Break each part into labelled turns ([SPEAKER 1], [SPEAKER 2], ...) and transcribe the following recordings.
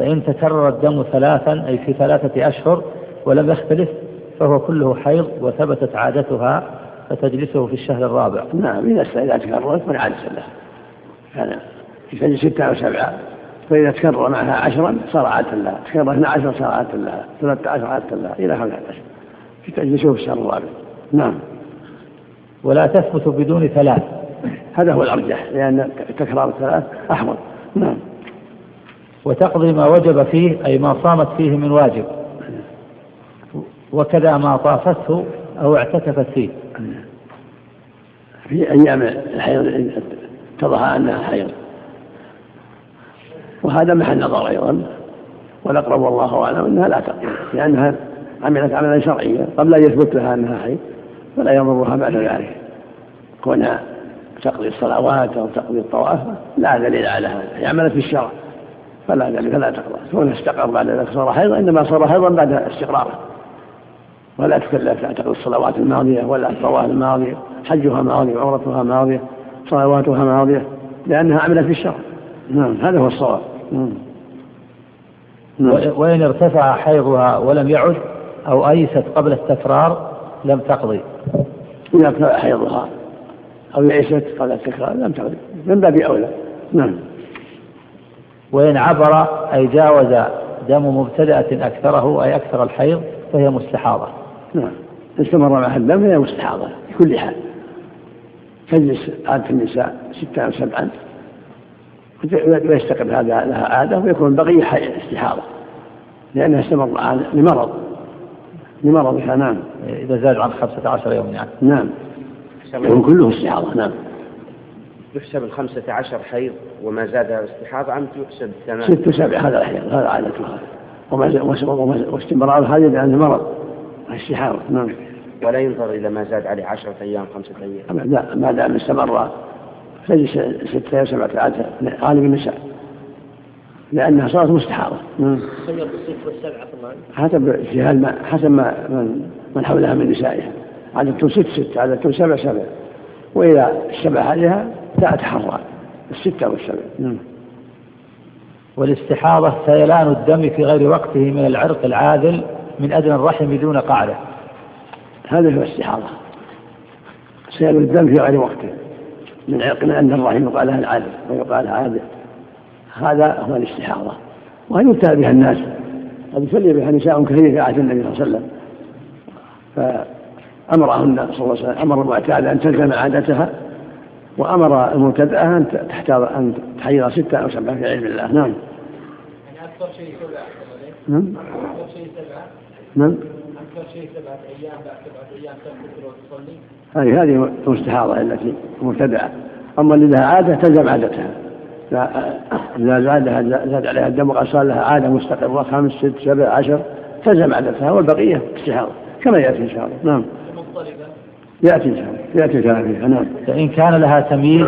[SPEAKER 1] فإن تكرر الدم ثلاثا أي في ثلاثة أشهر ولم يختلف فهو كله حيض وثبتت عادتها فتجلسه في الشهر الرابع.
[SPEAKER 2] نعم إذا إذا تكررت من عادة له. كان يجلس ستة أو سبعة. فإذا تكرر معها عشرا صار عادة لها. تكرر 12 صار عادة لها. 13 عادة لها. إلى 15 تجلسه في الشهر الرابع. نعم.
[SPEAKER 1] ولا تثبت بدون ثلاث.
[SPEAKER 2] هذا هو الأرجح لأن تكرار الثلاث أحوط. نعم.
[SPEAKER 1] وتقضي ما وجب فيه أي ما صامت فيه من واجب. وكذا ما طافته أو اعتكفت فيه.
[SPEAKER 2] في أيام الحيض اتضح أنها حيض وهذا محل نظر أيضا. والأقرب والله أعلم أنها لا تقضي لأنها عملت عملا شرعيا. قبل أن يثبت لها أنها حيض فلا يضرها بعد ذلك. كونها تقضي الصلوات أو تقضي الطواف لا دليل على هذا. هي عملت في الشرع. فلا ذلك فلا تقضى كونها استقر بعد ذلك صار حيضا إنما صار حيضا بعد استقراره. ولا تكلف تقضي الصلوات الماضية ولا الطواف الماضية حجها ماضي وعمرتها ماضية صلواتها ماضية لأنها عملت في الشرع نعم هذا هو الصواب. نعم.
[SPEAKER 1] وإن ارتفع حيضها ولم يعد أو أيست قبل التكرار لم تقضي.
[SPEAKER 2] إذا ارتفع حيضها أو يئست قبل التكرار لم تقضي. من باب أولى. نعم.
[SPEAKER 1] وإن عبر أي جاوز دم مبتدأة أكثره أي أكثر الحيض فهي مستحاضة.
[SPEAKER 2] نعم. استمر مع الدم فهي مستحاضة في كل حال. تجلس عادة النساء ستة أو سبعا ويستقر هذا لها عادة ويكون البقية استحاضة لأنها استمر لمرض. لمرضها نعم.
[SPEAKER 1] إذا زاد عن خمسة عشر يوم يعني
[SPEAKER 2] نعم. يكون كله استحاضة نعم.
[SPEAKER 3] يحسب الخمسة عشر حيض وما زاد استحاضة أم يحسب
[SPEAKER 2] ثمان ست سبع هذا الحيض هذا عادتها واستمرار هذا لأنه مرض استحاضة نعم
[SPEAKER 3] ولا ينظر إلى ما زاد عليه عشرة أيام خمسة أيام.
[SPEAKER 2] لا ما دام استمر. تجلس ستة أو سبعة عادة غالب النساء لأنها صارت مستحاضة.
[SPEAKER 1] والسبعة
[SPEAKER 2] حسب اجتهاد حسب ما من, من حولها من نسائها. عادة ست ست عادة سبع سبع. وإذا اشتبه عليها تتحرى الستة والسبع. نعم.
[SPEAKER 1] والاستحاضة سيلان الدم في غير وقته من العرق العادل من أدنى الرحم دون قاعدة.
[SPEAKER 2] هذا هو الاستحاضة. سيل الدم في غير وقته من عرق أن الرحم يقال لها العادل ويقال عادل هذا هو الاستحاضة. وهل يبتلى بها الناس. قد ابتلي بها نساء كثير في عهد النبي صلى الله عليه وسلم. فأمرهن صلى الله عليه وسلم أمر المعتادة أن تلزم عادتها. وأمر المبتدأة أن تحتاض أن تحيض ستة أو سبعة في علم الله نعم. أكثر شيء سبعة نعم. أكثر شيء سبعة نعم. أكثر شيء سبعة أيام بعد سبعة أيام تغتسل وتصلي. هذه هذه المستحاضة التي مبتدأة أما اللي لها عادة تلزم عادتها إذا زاد زاد عليها الدم وقد صار لها عادة مستقرة خمس ست سبع عشر تلزم عادتها والبقية استحاضة كما يأتي إن شاء الله نعم يأتي يأتي الكلام فيها نعم.
[SPEAKER 1] فإن كان لها تمييز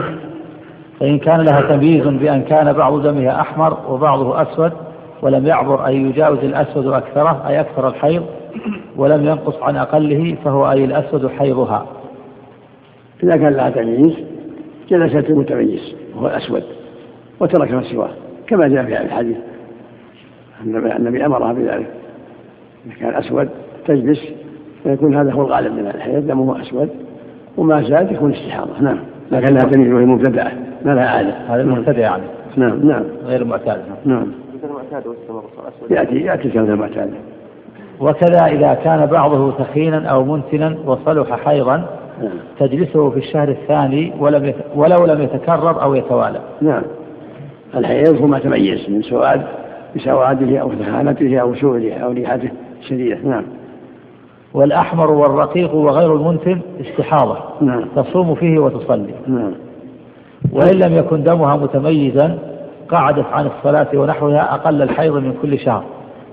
[SPEAKER 1] فإن كان لها تمييز بأن كان بعض دمها أحمر وبعضه أسود ولم يعبر أي يجاوز الأسود أكثره أي أكثر الحيض ولم ينقص عن أقله فهو أي الأسود حيضها.
[SPEAKER 2] إذا كان لها تمييز جلست المتميز وهو الأسود وترك ما سواه كما جاء في الحديث. النبي أمرها بذلك. إذا كان أسود تجلس فيكون هذا هو الغالب من الحيض دمه أسود وما زاد يكون استحاضة. نعم. لكن لها تمييز وهي مبتدعة. ما لها عادة.
[SPEAKER 1] هذا المبتدع يعني.
[SPEAKER 2] نعم نعم.
[SPEAKER 1] غير المعتاد.
[SPEAKER 2] نعم. يأتي يأتي كلام المعتاد.
[SPEAKER 1] وكذا إذا كان بعضه ثخينا أو منتنا وصلح حيضا نعم. تجلسه في الشهر الثاني ولم يت... ولو لم يتكرر أو يتوالى.
[SPEAKER 2] نعم. الحيض هو ما تميز من سواد بسواده أو ثخانته أو سوده أو ريحته الشديدة. نعم.
[SPEAKER 1] والأحمر والرقيق وغير المنتن استحاضة.
[SPEAKER 2] نعم.
[SPEAKER 1] تصوم فيه وتصلي.
[SPEAKER 2] نعم.
[SPEAKER 1] وإن لم يكن دمها متميزا قعدت عن الصلاة ونحوها أقل الحيض من كل شهر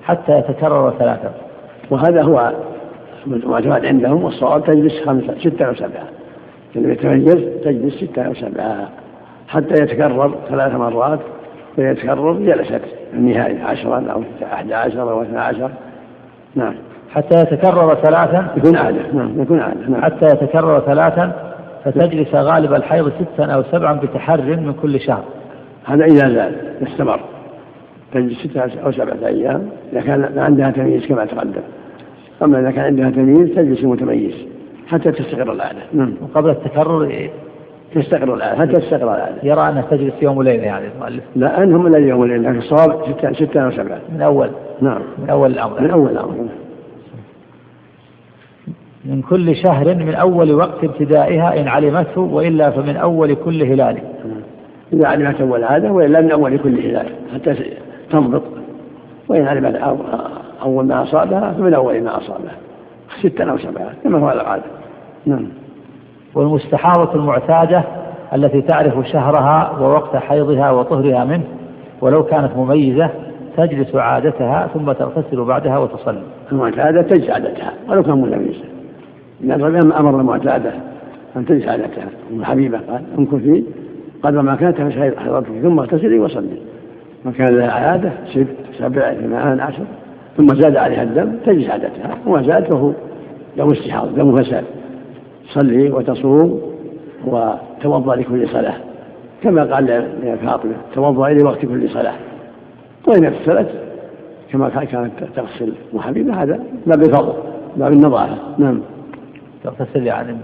[SPEAKER 1] حتى يتكرر ثلاثة.
[SPEAKER 2] وهذا هو المعتمد عندهم والصواب تجلس خمسة ستة أو سبعة. لم يتميز تجلس ستة أو سبعة حتى يتكرر ثلاث مرات. فيتكرر جلست النهاية عشرا أو أحد عشر أو اثنا عشر. نعم.
[SPEAKER 1] حتى يتكرر ثلاثا.
[SPEAKER 2] يكون عادة نعم يكون عادة نعم.
[SPEAKER 1] حتى يتكرر ثلاثا فتجلس غالب الحيض ستا أو سبعا بتحر من كل شهر.
[SPEAKER 2] هذا إذا زال استمر تجلس ستة أو سبعة أيام. إذا كان عندها تمييز كما تقدم. أما إذا كان عندها تمييز تجلس متميز حتى تستقر العادة نعم.
[SPEAKER 1] وقبل التكرر
[SPEAKER 2] تستقر العادة حتى تستقر العادة
[SPEAKER 1] يرى أنها تجلس يوم وليلة يعني المؤلف.
[SPEAKER 2] لا أنهم من اليوم وليلة لكن الصواب ستة, ستة أو سبعة.
[SPEAKER 1] من أول.
[SPEAKER 2] نعم.
[SPEAKER 1] من أول الأمر.
[SPEAKER 2] من أول الأمر.
[SPEAKER 1] من كل شهر من أول وقت ابتدائها إن علمته وإلا فمن أول كل هلال.
[SPEAKER 2] إذا علمت أول هذا وإلا من أول كل هلال حتى تنضبط وإن علمت أول ما أصابها فمن أول ما أصابها. ستة أو سبعة كما هو العادة. نعم.
[SPEAKER 1] والمستحاضة المعتادة التي تعرف شهرها ووقت حيضها وطهرها منه ولو كانت مميزة تجلس عادتها ثم تغتسل بعدها وتصلي.
[SPEAKER 2] المعتادة تجلس عادتها ولو كان مميزة. لأن الرجل أمر المعتادة أن تجلس عادتها أم حبيبة قال امكثي قدر ما كانت حيضتك ثم اغتسلي وصلي. وكان لها عادة ست سبع ثمان عشر. ثم زاد عليها الدم تجلس عادتها وما زاد فهو دم استحاضة دم فساد صلي وتصوم وتوضأ لكل صلاة. كما قال لفاطمه توضأ لوقت كل صلاة. وإن اغتسلت كما كانت تغسل محبيبه هذا باب الفضل باب النظافة. نعم.
[SPEAKER 1] تغتسل يعني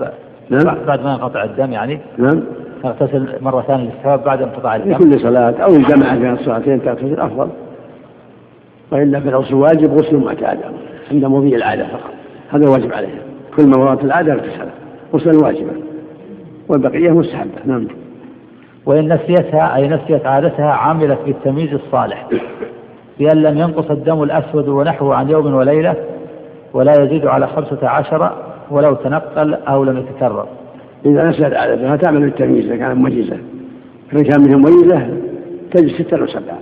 [SPEAKER 2] نعم.
[SPEAKER 1] بعد ما ينقطع الدم يعني.
[SPEAKER 2] نعم.
[SPEAKER 1] تغتسل مرة ثانية للثواب بعد انقطاع الدم.
[SPEAKER 2] لكل صلاة أو الجمع بين الصلاتين تغتسل أفضل. وإلا فالغسل واجب غسل معتاد عند مضي العادة فقط. هذا واجب عليها كل ما مرات العادة اغتسلت غسلا واجبا. والبقية مستحبة. نعم.
[SPEAKER 1] وإن نسيتها أي نسيت عادتها عملت بالتمييز الصالح. بأن لم ينقص الدم الأسود ونحوه عن يوم وليلة ولا يزيد على خمسة عشر ولو تنقل أو لم يتكرر.
[SPEAKER 2] إذا نسيت عادتها تعمل بالتمييز إذا كانت مميزة فإن كان منها مميزة تجد ستة أو سبعة.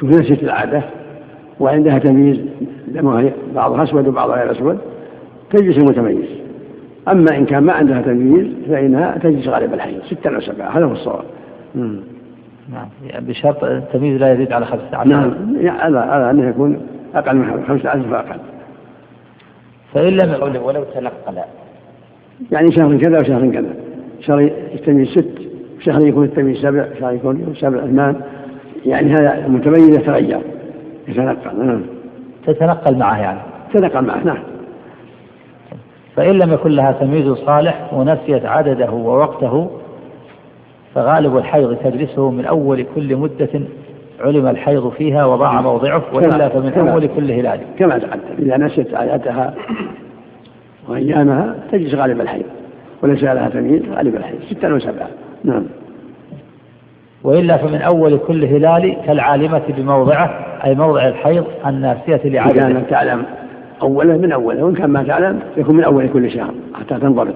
[SPEAKER 2] شوف نسيت العادة وعندها تمييز بعضها أسود وبعضها غير أسود تجلس المتميز أما إن كان ما عندها تمييز فإنها تجلس غالب الحي ستة أو سبعة هذا هو الصواب.
[SPEAKER 1] نعم. يعني بشرط التمييز لا يزيد على خمسة عشر.
[SPEAKER 2] نعم. على على أنه يكون أقل من خمسة عشر فأقل.
[SPEAKER 1] فإن لم
[SPEAKER 3] ولو تنقل.
[SPEAKER 2] يعني شهر كذا وشهر كذا. شهر يتميز ست شهر يكون التمييز سبع شهر يكون سبع ثمان يعني هذا متميز يتغير يتنقل. نعم.
[SPEAKER 1] تتنقل معه يعني.
[SPEAKER 2] تتنقل معه نعم.
[SPEAKER 1] فإن لم يكن لها تمييز صالح ونسيت عدده ووقته فغالب الحيض تجلسه من أول كل مدة علم الحيض فيها وضاع موضعه وإلا فمن أول كل هلال.
[SPEAKER 2] كما تقدم. إذا نسيت آياتها وأيامها تجلس غالب الحيض وليس لها تمييز غالب الحيض. ستة وسبعة نعم.
[SPEAKER 1] وإلا فمن أول كل هلال كالعالمة بموضعه أي موضع الحيض الناسية لعدده
[SPEAKER 2] كانت تعلم أوله من أوله وإن كان ما تعلم يكون من أول كل شهر حتى تنضبط.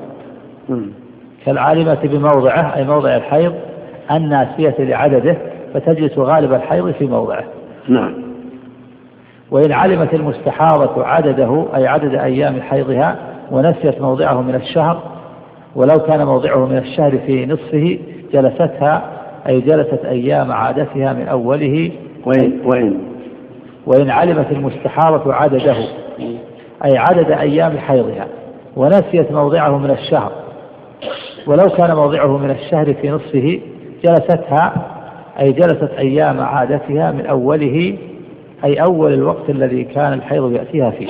[SPEAKER 1] كالعالمة بموضعه أي موضع الحيض الناسية لعدده فتجلس غالب الحيض في موضعه.
[SPEAKER 2] نعم.
[SPEAKER 1] وإن علمت المستحاضة عدده أي عدد أيام حيضها ونسيت موضعه من الشهر ولو كان موضعه من الشهر في نصفه جلستها أي جلست أيام عادتها من أوله.
[SPEAKER 2] وإن وإن؟
[SPEAKER 1] وإن علمت المستحاضة عدده أي عدد أيام حيضها ونسيت موضعه من الشهر ولو كان موضعه من الشهر في نصفه جلستها أي جلست أيام عادتها من أوله أي أول الوقت الذي كان الحيض يأتيها فيه.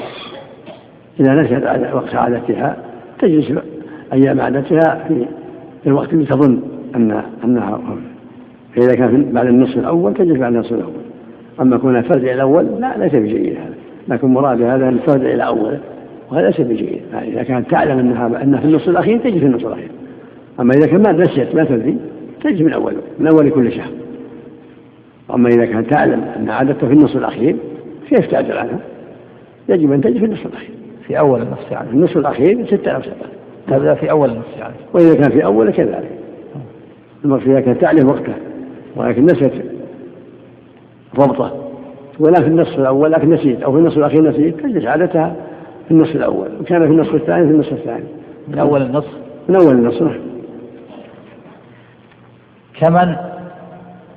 [SPEAKER 2] إذا نسيت وقت عادتها تجلس أيام عادتها في الوقت اللي تظن أن أنها فإذا كان بعد النصف الأول تجلس بعد النصف الأول. أما كونها ترجع الأول لا ليس بجيد هذا. لكن مراد هذا أن ترجع إلى أوله وهذا ليس بجيد. يعني إذا كانت تعلم أنها أنها في النصف الأخير تجي في النصف الأخير. أما إذا كان ما نسيت ما تدري تجي من أول من أول كل شهر. أما إذا كانت تعلم أن عادته في النصف الأخير كيف تعجل عنها؟ يجب أن تجي في النصف الأخير.
[SPEAKER 1] في أول النصف يعني.
[SPEAKER 2] في النصف الأخير ستة أو سبعة
[SPEAKER 1] هذا في أول النصف يعني.
[SPEAKER 2] وإذا كان في أوله كذلك. المرء إذا كانت تعلم وقته ولكن نسيت ضبطه ولا في النصف الأول لكن نسيت أو في النصف الأخير نسيت تجلس عادتها في النصف الأول. وكان في النصف الثاني في النصف الثاني.
[SPEAKER 1] من أول النصف؟
[SPEAKER 2] من أول النصف نعم.
[SPEAKER 1] كمن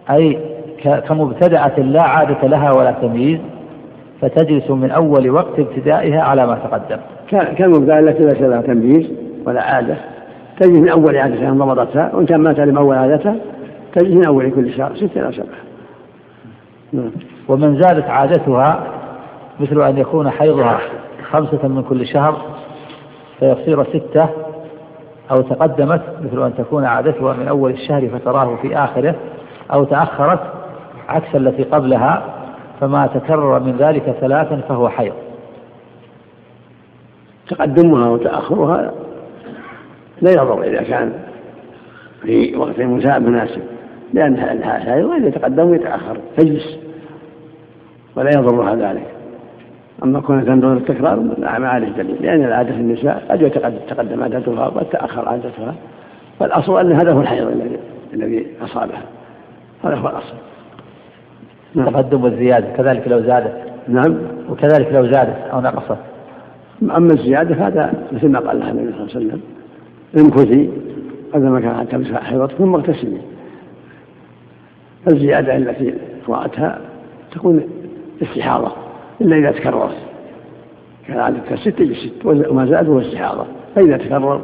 [SPEAKER 1] أي كمبتدأة لا عادة لها ولا تمييز فتجلس من أول وقت ابتدائها على ما تقدم.
[SPEAKER 2] كالمبتدأة التي ليس لها تمييز ولا عادة. تجلس من أول عادتها انضبطتها وإن كان ما تعلم أول عادتها تجلس من أول كل شهر ستة أو سبعة.
[SPEAKER 1] نعم. ومن زادت عادتها مثل أن يكون حيضها خمسة من كل شهر فيصير ستة أو تقدمت مثل أن تكون عادتها من أول الشهر فتراه في آخره أو تأخرت عكس التي قبلها فما تكرر من ذلك ثلاثا فهو حيض
[SPEAKER 2] تقدمها وتأخرها لا يضر إذا كان في وقت مناسب لأن الحائض وإذا يتقدم ويتأخر تجلس ولا يضرها ذلك أما كونها تنظر التكرار ما عليه دليل لأن العادة في النساء قد يتقدم عادتها وقد تأخر عادتها فالأصل أن هذا هو الحيض الذي الذي أصابها هذا هو الأصل.
[SPEAKER 1] التقدم والزيادة. كذلك لو زادت.
[SPEAKER 2] نعم.
[SPEAKER 1] وكذلك لو زادت أو نقصت.
[SPEAKER 2] أما الزيادة هذا مثل ما قال النبي صلى الله عليه وسلم. امكثي هذا ما كان حتى تمسح حيضتك ثم اغتسلي. الزيادة التي رأتها تكون استحاضة. إلا إذا تكررت. كان عادتها ست ست وما زاد هو استحاضة. فإذا تكرر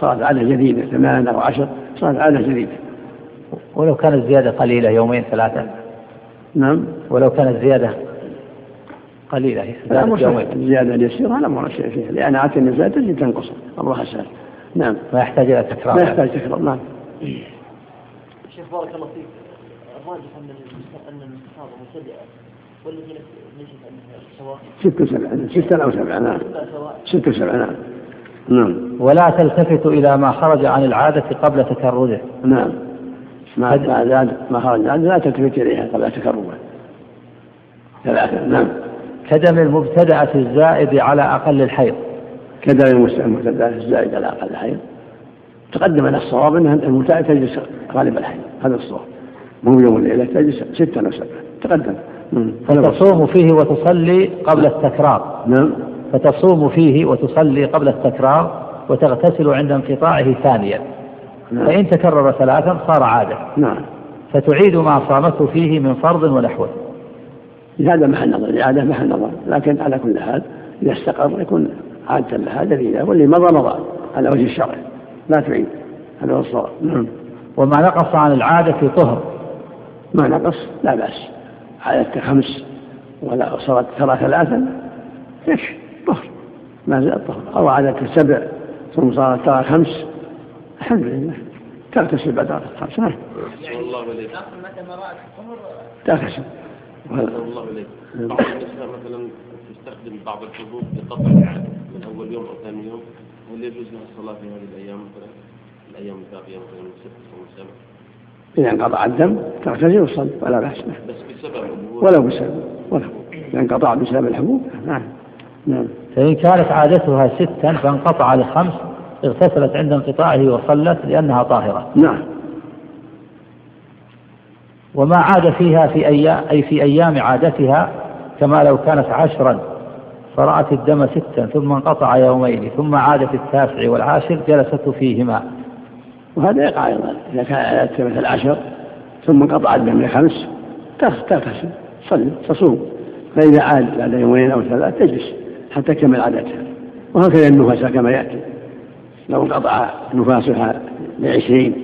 [SPEAKER 2] صارت عادة جديدة ثمان أو عشر صارت عادة جديدة
[SPEAKER 1] ولو كانت زيادة قليلة يومين ثلاثة.
[SPEAKER 2] نعم.
[SPEAKER 1] ولو كانت زيادة قليلة
[SPEAKER 2] يومين الزيادة اليسيرة لا مر شيء فيها. لأن عادة النساء تجي تنقص. الله سهل نعم.
[SPEAKER 1] ما يحتاج إلى تكرار.
[SPEAKER 2] ما يحتاج تكرار. نعم.
[SPEAKER 4] شيخ بارك الله فيك. الراجح أن أن المستحاضة مبتدئة. والذي نجد أنها سواء
[SPEAKER 2] ست وسبع ستة أو سبعة نعم. ست وسبعة نعم. نعم.
[SPEAKER 1] ولا تلتفت إلى ما خرج عن العادة قبل تكرره
[SPEAKER 2] نعم. ما ما ما خرج. عن لا تلتفت إليها قبل تكرره ثلاثة. نعم.
[SPEAKER 1] كدم المبتدأة الزائد على أقل الحيض.
[SPEAKER 2] كدم المبتدأة الزائد على أقل الحيض. تقدم لنا الصواب أن المبتدأة تجلس غالب الحيض. هذا الصواب. مو يوم الليلة تجلس ستة أو سبعة. تقدم.
[SPEAKER 1] فتصوم فيه وتصلي قبل التكرار.
[SPEAKER 2] نعم.
[SPEAKER 1] فتصوم فيه وتصلي قبل التكرار وتغتسل عند انقطاعه ثانيا. فإن تكرر ثلاثا صار عادة.
[SPEAKER 2] نعم.
[SPEAKER 1] فتعيد ما صامته فيه من فرض ونحوه
[SPEAKER 2] هذا محل نظر العادة محل نظر. لكن على كل حال إذا استقر يكون عادة لها دليلا واللي مضى مضى. على وجه الشرع. لا تعيد. هذا هو الصواب. نعم.
[SPEAKER 1] وما نقص عن العادة في طهر؟
[SPEAKER 2] ما نقص؟ لا بأس. عادتك خمس ولا صارت ترى ثلاثا يكفي طهر. ما زال طهر. أو عادتك سبع ثم صارت ترى خمس. الحمد لله. تغتسل بعد خمس نعم. الله إليك متى الطهر تغتسل. الله إليك بعض مثلا تستخدم بعض الحبوب لقطع العادة من أول يوم أو ثاني يوم هل يجوز لها الصلاة في هذه الأيام مثلا الأيام الباقية مثلا من ست أو سبع إذا انقطع الدم تغتسل وتصلي ولا بأس بس بسبب ولو بسبب ولو إذا انقطع بسبب الحبوب نعم. نعم.
[SPEAKER 1] فإن كانت عادتها ستا فانقطع لخمس اغتسلت عند انقطاعه وصلت لأنها طاهرة.
[SPEAKER 2] نعم.
[SPEAKER 1] وما عاد فيها في أيام أي في أيام عادتها كما لو كانت عشرا. فرأت الدم ستا ثم انقطع يومين ثم عاد في التاسع والعاشر جلست فيهما.
[SPEAKER 2] وهذا يقع أيضا. إذا كان عادتها مثل عشر ثم انقطع الدم لخمس تغتسل تصلي تصوم. فإذا عاد بعد يومين أو ثلاث تجلس حتى تكمل عادتها. وهكذا النفاس كما يأتي. لو انقطع نفاسها لعشرين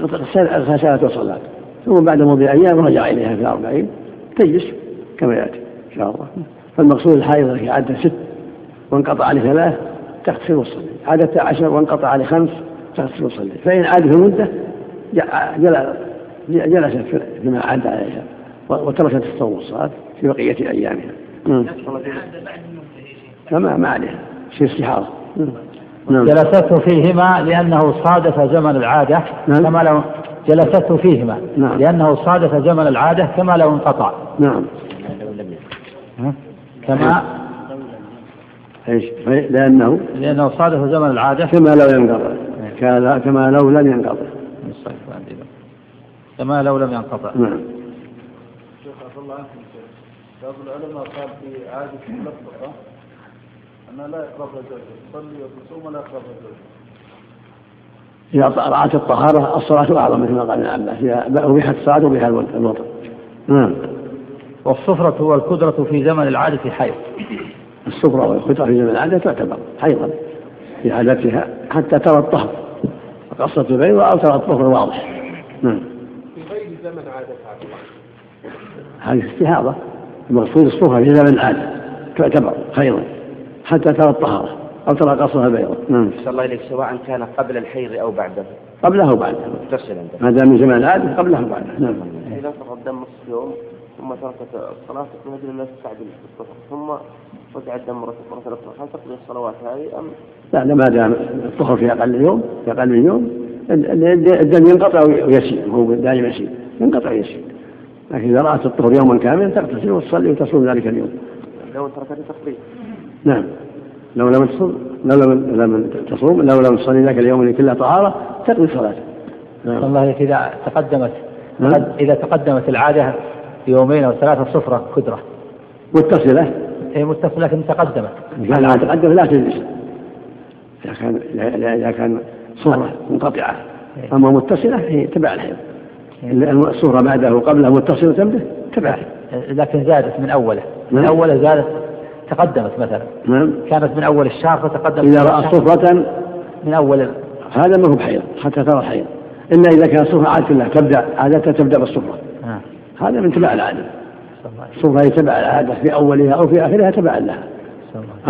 [SPEAKER 2] غسلت وصلت. ثم بعد مضي أيام رجع إليها في الأربعين تجلس كما يأتي إن شاء الله. فالمقصود الحائض عادت ست وانقطع لثلاث تغتسل وتصلي. عادت عشر وانقطع لخمس تغتسل وتصلي. فإن عاد في مدة جلست فيما عاد عليها وتركت الصوم والصلاة في بقية أيامها. فما ما عليها. شيء استحاضة.
[SPEAKER 1] نعم. جلسته فيهما لأنه صادف زمن العادة نعم. كما لو جلسته فيهما نعم. لأنه صادف زمن العادة كما لو انقطع.
[SPEAKER 2] نعم.
[SPEAKER 1] كما
[SPEAKER 2] إيش؟ لأنه
[SPEAKER 1] لأنه صادف زمن العادة.
[SPEAKER 2] كما لو ينقطع. كما لو لم ينقطع.
[SPEAKER 1] كما لو لم ينقطع.
[SPEAKER 2] نعم.
[SPEAKER 5] شيخ الله عنكم بعض العلماء قال في عادة ملفقة أنها لا يقربها زوجها تصلي وتصوم ولا يقربها زوجها
[SPEAKER 2] إذا رأت الطهارة الصلاة أعظم مثل ما قال ابن عباس إذا أبيحت الصلاة أبيح الوطن نعم.
[SPEAKER 1] والصفرة والقدرة في زمن العادة حيض.
[SPEAKER 2] الصفرة والقدرة في زمن العادة تعتبر حيضا. في عادتها حتى ترى الطهر. قصة البيض أو ترى الطهر واضح. نعم.
[SPEAKER 5] في غير زمن عادتها
[SPEAKER 2] هذه استحاضة المقصود الصفرة في زمن العادة تعتبر خيرا حتى ترى الطهارة أو ترى قصرها البيضاء نعم.
[SPEAKER 3] صلى الله عليك سواء كان قبل الحيض أو بعده.
[SPEAKER 2] قبله وبعده.
[SPEAKER 3] متصلا
[SPEAKER 2] ما دام من زمان العادة قبله وبعده. نعم.
[SPEAKER 4] إذا فرغ الدم نصف يوم ثم تركت الصلاة من أجل الناس تعدل الصفر ثم رجع الدم مرة مرة أخرى هل تقضي الصلوات هذه أم؟
[SPEAKER 2] لا ما دام الطهر في أقل يوم في أقل من يوم الدم ينقطع ويسير هو دائما يسير ينقطع ويسير لكن إذا رأت الطهر يوما كاملا تغتسل وتصلي وتصوم ذلك اليوم.
[SPEAKER 4] لو تركت تقضي
[SPEAKER 2] نعم لو لم تصوم لو لم لم تصوم لو لم تصلي ذاك اليوم اللي كله طهارة تقضي صلاته
[SPEAKER 1] نعم. الله إذا تقدمت
[SPEAKER 2] نعم.
[SPEAKER 1] إذا تقدمت العادة يومين أو ثلاثة صفرة كدرة
[SPEAKER 2] متصلة
[SPEAKER 1] هي متصلة لكن تقدمت
[SPEAKER 2] كان تقدم لا تجلس إذا كان إذا كان صورة منقطعة
[SPEAKER 1] إيه.
[SPEAKER 2] أما متصلة هي تبع الحيض
[SPEAKER 1] إيه.
[SPEAKER 2] الصورة بعده وقبله متصلة تبدأ تبع
[SPEAKER 1] لكن زادت من أوله من
[SPEAKER 2] نعم.
[SPEAKER 1] أوله زادت تقدمت مثلا.
[SPEAKER 2] نعم.
[SPEAKER 1] كانت من أول الشهر فتقدمت
[SPEAKER 2] إذا رأى. صفرة
[SPEAKER 1] من أول
[SPEAKER 2] هذا ما هو بحيض حتى ترى الحيض إلا إذا كان صفرة عادة لا تبدأ عادتها تبدأ بالصفرة.
[SPEAKER 1] آه.
[SPEAKER 2] هذا من تبع العادة
[SPEAKER 1] الله
[SPEAKER 2] الصفرة هي تبع العادة في أولها أو في آخرها تبعا لها.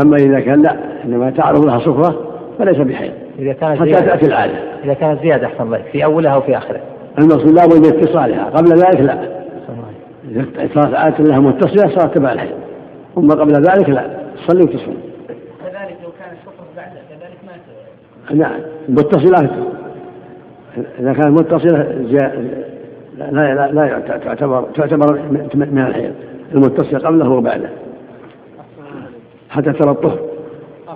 [SPEAKER 2] أما إذا كان لا إنما تعرض لها صفرة فليس بحيض.
[SPEAKER 1] إذا كانت
[SPEAKER 2] حتى تأتي العادة.
[SPEAKER 1] إذا كانت زيادة أحسن الله في أولها وفي آخرها.
[SPEAKER 2] المقصود لا بد من اتصالها. قبل ذلك لا.
[SPEAKER 1] الله
[SPEAKER 2] صارت عادة لها متصلة صارت تبع الحيض. أما قبل ذلك لا. تصلي وتصوم
[SPEAKER 6] كذلك لو كان السفر بعده كذلك ما
[SPEAKER 2] نعم. متصلة إذا كانت متصلة لا لا لا تعتبر تعتبر من الحيض. المتصلة قبله وبعده. حتى ترى الطهر.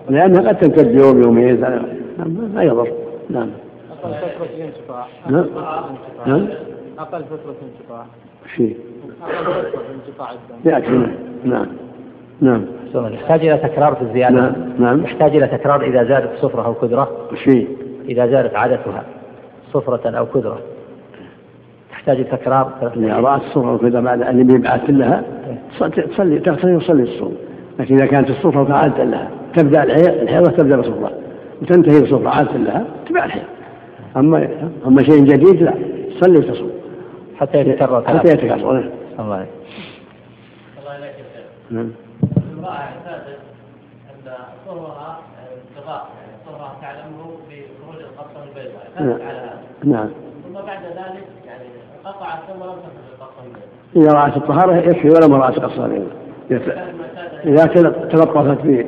[SPEAKER 2] لأنها قد تمتد يوم يومين. نعم، ما يضر. نعم.
[SPEAKER 5] أقل فترة انقطاع.
[SPEAKER 2] نعم. نعم.
[SPEAKER 5] أقل فترة انقطاع.
[SPEAKER 2] شيء.
[SPEAKER 5] أقل فترة انقطاع الدم.
[SPEAKER 2] يأتي. نعم. نعم.
[SPEAKER 1] يحتاج إلى تكرار في الزيادة.
[SPEAKER 2] نعم نعم.
[SPEAKER 1] يحتاج إلى تكرار إذا زادت صفرة أو كدرة
[SPEAKER 2] شيء.
[SPEAKER 1] إذا زادت عادتها صفرة أو كدرة تحتاج تكرار.
[SPEAKER 2] إذا. رأت الصفرة وكذا بعد أن يبعث لها تصلي تغتسل وتصلي الصوم. لكن إذا كانت الصفرة كعادة لها تبدأ الحيض الحيضة تبدأ بصفرة. وتنتهي بصفرة عادة لها تبع الحيض. أما أما شيء جديد لا صلي وتصوم.
[SPEAKER 1] حتى يتكرر.
[SPEAKER 2] حتى يتكرر.
[SPEAKER 1] الله
[SPEAKER 6] الله فيك.
[SPEAKER 2] نعم.
[SPEAKER 6] اعتادت أن طهرها يعني طهرها تعلمه بخروج القطة البيضاء اعتادت على هذا
[SPEAKER 2] نعم
[SPEAKER 6] ثم بعد ذلك يعني انقطع ثم لم تخرج القطة البيضاء
[SPEAKER 2] إذا رأت الطهارة يكفي ولا ما رأت
[SPEAKER 6] معتادة
[SPEAKER 2] إذا تل- تلطفت ب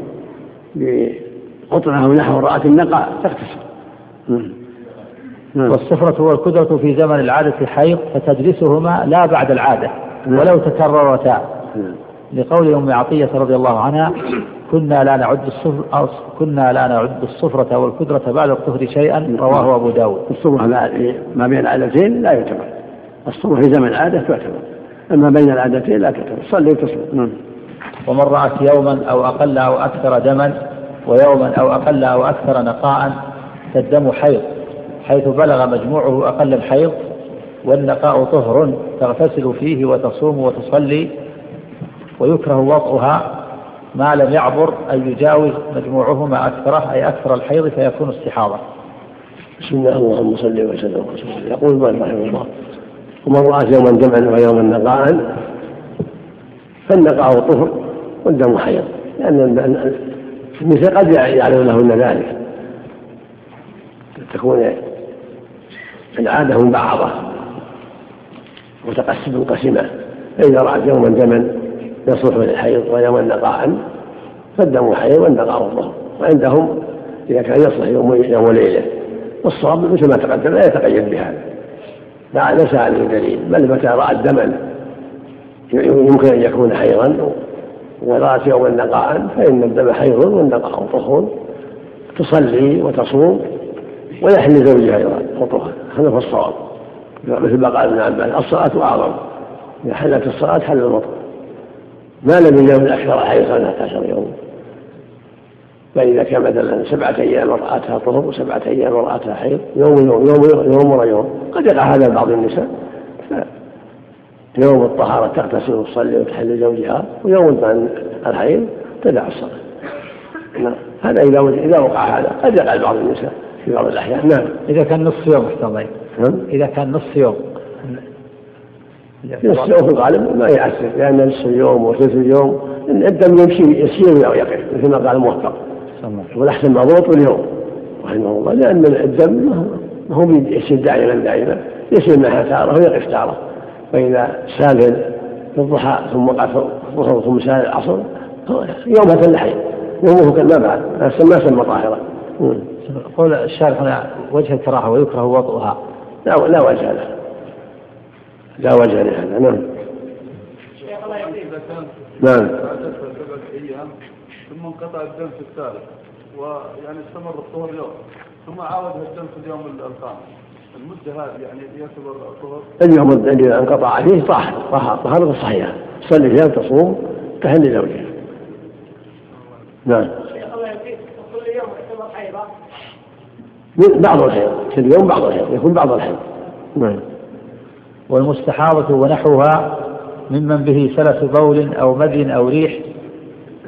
[SPEAKER 2] بقطنها ونحو رأت النقع تغتسل نعم نعم.
[SPEAKER 1] والصفرة والكدرة في زمن العادة حيض فتجلسهما لا بعد العادة
[SPEAKER 2] نعم.
[SPEAKER 1] ولو تكررتا.
[SPEAKER 2] نعم.
[SPEAKER 1] لقول أم عطية رضي الله عنها كنا لا نعد الصفر كنا لا نعد الصفرة والكدرة بعد الطهر شيئا رواه أبو داود.
[SPEAKER 2] الصبح ما- ما بين العادتين لا يعتبر. الصبح في زمن العادة تعتبر أما بين العادتين لا تعتبر صلي وتصلي نعم.
[SPEAKER 1] ومن رأت يوما أو أقل أو أكثر دما ويوما أو أقل أو أكثر نقاء فالدم حيض. حيث بلغ مجموعه أقل الحيض والنقاء طهر تغتسل فيه وتصوم وتصلي ويكره وضعها ما لم يعبر أن يجاوز مجموعهما أكثره أي أكثر الحيض فيكون استحاضة.
[SPEAKER 2] بسم الله اللهم صل وسلم يقول المؤلف رحمه الله ومن رأت يوما دمعا ويوما نقاء فالنقاء طهر والدم حيض. لأن النساء قد يعلم لهن ذلك. تكون العادة مبعضة متقسم منقسمة فإذا رأت يوما دما يصلح للحيض ويوما نقاء فالدم حيض والنقاء طهر وعندهم إذا كان يصلح يوم يوم وليلة. والصواب مثل ما تقدم لا يتقيد بهذا. لا ليس عليه دليل بل متى رأت دما يمكن أن يكون حيضا. ورأت يوما نقاء فإن الدم حيض والنقاء طهر تصلي وتصوم ويحل زوجها أيضا خطوها هذا هو الصواب. مثل ما قال ابن عباس الصلاة أعظم. إذا حلت الصلاة حل الوطن ما لم يجاوز أكثر حيضا 13 يوم فإذا كان مثلا سبعة أيام رأتها طهر وسبعة أيام رأتها حيض يوم يوم يوم يوم ورا يوم. قد يقع هذا لبعض النساء. يوم الطهارة تغتسل وتصلي وتحل زوجها ويوم الحيض تدع الصلاة. نعم. هذا إذا إذا وقع هذا قد يقع لبعض النساء في بعض الأحيان. نعم.
[SPEAKER 1] إذا كان نصف يوم الله
[SPEAKER 2] نعم.
[SPEAKER 1] إذا كان نصف يوم.
[SPEAKER 2] في نصف في الغالب ما يأثر لأن نصف اليوم وثلث اليوم الدم يمشي يسير ويقف مثل ما قال الموفق. والأحسن مضبوط اليوم رحمه الله لأن الدم ما هو يسير دائما دائما. يسير معها تارة ويقف تارة فإذا سال في الضحى ثم وقع الظهر ثم سال العصر يومها كاللحية يومه كما بعد ما سمى طاهرا
[SPEAKER 1] قول الشارح هنا وجه الكراهة ويكره وضعها.
[SPEAKER 2] لا لا وجه له. لا وجه لهذا نعم. نعم.
[SPEAKER 5] أيام ثم انقطع الدم في الثالث ويعني استمر الطهر يوم ثم عاود الدم في اليوم الخامس المدة هذه يعني يعتبر الطهر
[SPEAKER 2] اليوم الذي انقطع فيه طهر طهارة صحيحة تصلي فيها تصوم تهني زوجها نعم. كل يوم يعتبر حيضة؟ بعض الحيض كل يوم بعض الحيض يكون بعض الحيض. نعم.
[SPEAKER 1] والمستحاضة ونحوها ممن به سلس بول أو مدي أو ريح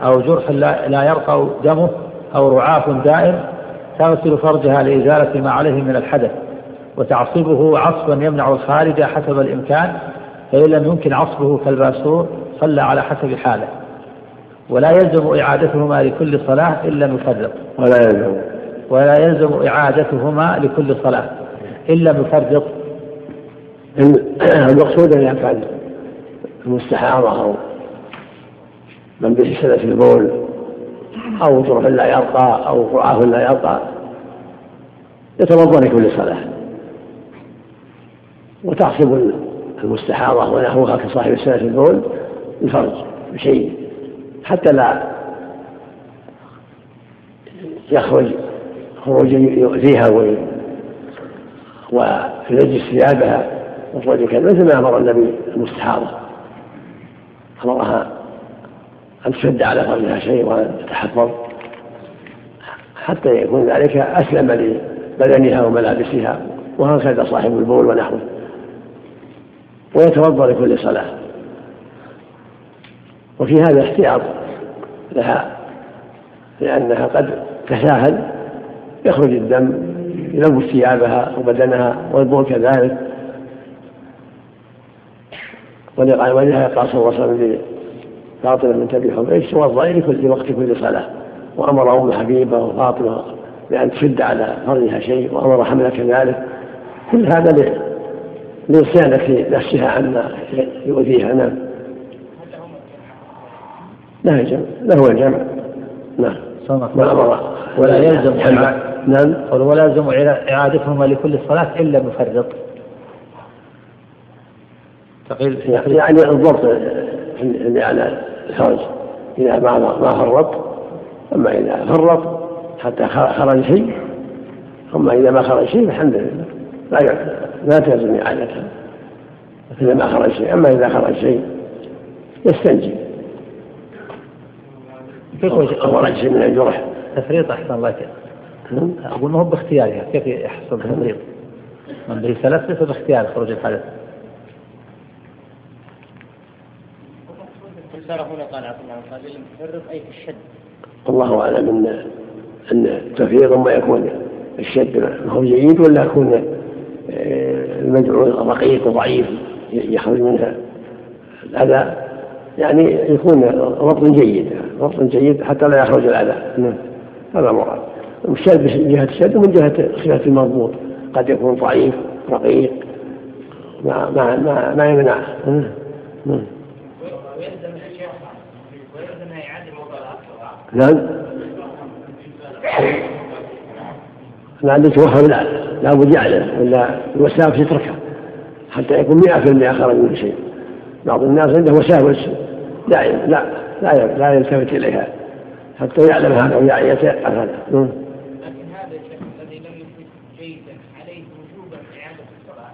[SPEAKER 1] أو جرح لا يرقى دمه أو رعاف دائم تغسل فرجها لإزالة ما عليه من الحدث وتعصبه عصبا يمنع الخارج حسب الإمكان فإن لم يمكن عصبه كالباسور صلى على حسب حاله ولا يلزم إعادتهما لكل صلاة إلا مفرق
[SPEAKER 2] ولا يلزم.
[SPEAKER 1] ولا يلزم إعادتهما لكل صلاة إلا مفرق
[SPEAKER 2] المقصود أن يفعل المستحاضة أو من به سلة البول أو جرح لا يرقى أو رعاف لا يرقى يتوضأ لكل صلاة وتعصب المستحاضة ونحوها كصاحب سلة البول الفرج بشيء حتى لا يخرج خروجا يؤذيها وينجس ثيابها وخروج كذا مثل ما أمر النبي المستحاضة. أمرها أن تشد على فرجها شيء وأن تتحفظ. حتى يكون ذلك أسلم لبدنها وملابسها. وهكذا صاحب البول ونحوه. ويتوضأ لكل صلاة. وفي هذا احتياط لها. لأنها قد تساهل. يخرج الدم يلوث ثيابها وبدنها والبول كذلك. ولهذا قال صلى الله عليه وسلم لفاطمة بنت أبي حبيش توضئي لكل وقت كل صلاة. وأمر أم حبيبة وفاطمة بأن تشد على فرجها شيء وأمر حملها كذلك. كل هذا لصيانة نفسها عما يؤذيها. نعم. له الجمع له الجمع نعم.
[SPEAKER 1] ولا يلزم
[SPEAKER 2] نعم.
[SPEAKER 1] ولا يلزم إعادتهما لكل صلاة إلا مفرط
[SPEAKER 2] يعني الضبط اللي على الفرج إذا ما ما فرط أما إذا فرط حتى خرج شيء أما إذا ما خرج شيء فالحمد لله. لا لا تلزم إعادتها إذا ما خرج شيء أما إذا خرج شيء يستنجي. كيف خرج شيء من الجرح.
[SPEAKER 1] تفريط أحسن الله أقول ما هو باختيارها كيف يحصل تفريط؟ من به ثلاث ليس باختيار خروج الحدث.
[SPEAKER 7] صار هنا قال عبد الله قال أي في الشد.
[SPEAKER 2] الله أعلم أن أن التفريط ما يكون الشد هو جيد ولا يكون آه، المدعو رقيق وضعيف يخرج منها؟ الأذى يعني يكون ربط جيد ربط جيد حتى لا يخرج الأذى. نعم. هذا المراد الشد من جهة الشد ومن جهة خلاف المضبوط. قد يكون ضعيف رقيق ما ما ما, ما يمنع نعم. عندي توهم لا لا بد يعلم ولا الوساوس يتركها حتى يكون 100% خرج من شيء. بعض الناس عنده وساوس لا لا لا لا يلتفت إليها. حتى يعلم هذا ويتيقن هذا
[SPEAKER 7] لكن هذا الذي لم يكن جيدا عليه وجوبا اعاده الصلاة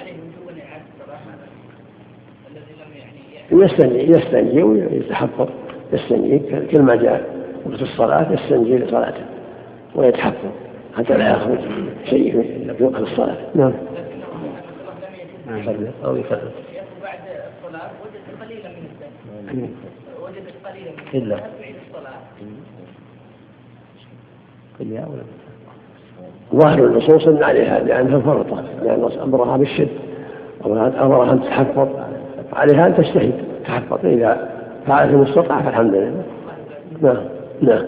[SPEAKER 7] عليه وجوبا اعاده الصلاة الذي لم يعني
[SPEAKER 2] يستنجي يستنجي ويتحفظ يستنجي كل جاء وقت الصلاة يستنجي لصلاته ويتحفظ حتى لا يخرج شيء في وقت الصلاة نعم.
[SPEAKER 1] أو يفرق.
[SPEAKER 7] بعد الصلاة وجد قليلا من الدم وجدت قليلا من
[SPEAKER 1] إلا
[SPEAKER 7] تعيد الصلاة
[SPEAKER 1] كلها ولا
[SPEAKER 2] ظاهر النصوص إن عليها لأنها فرطة لأن أمرها بالشد أمرها أن تتحفظ عليها أن تجتهد تحفظ إذا فعلت المستطاع فالحمد لله. نعم نعم.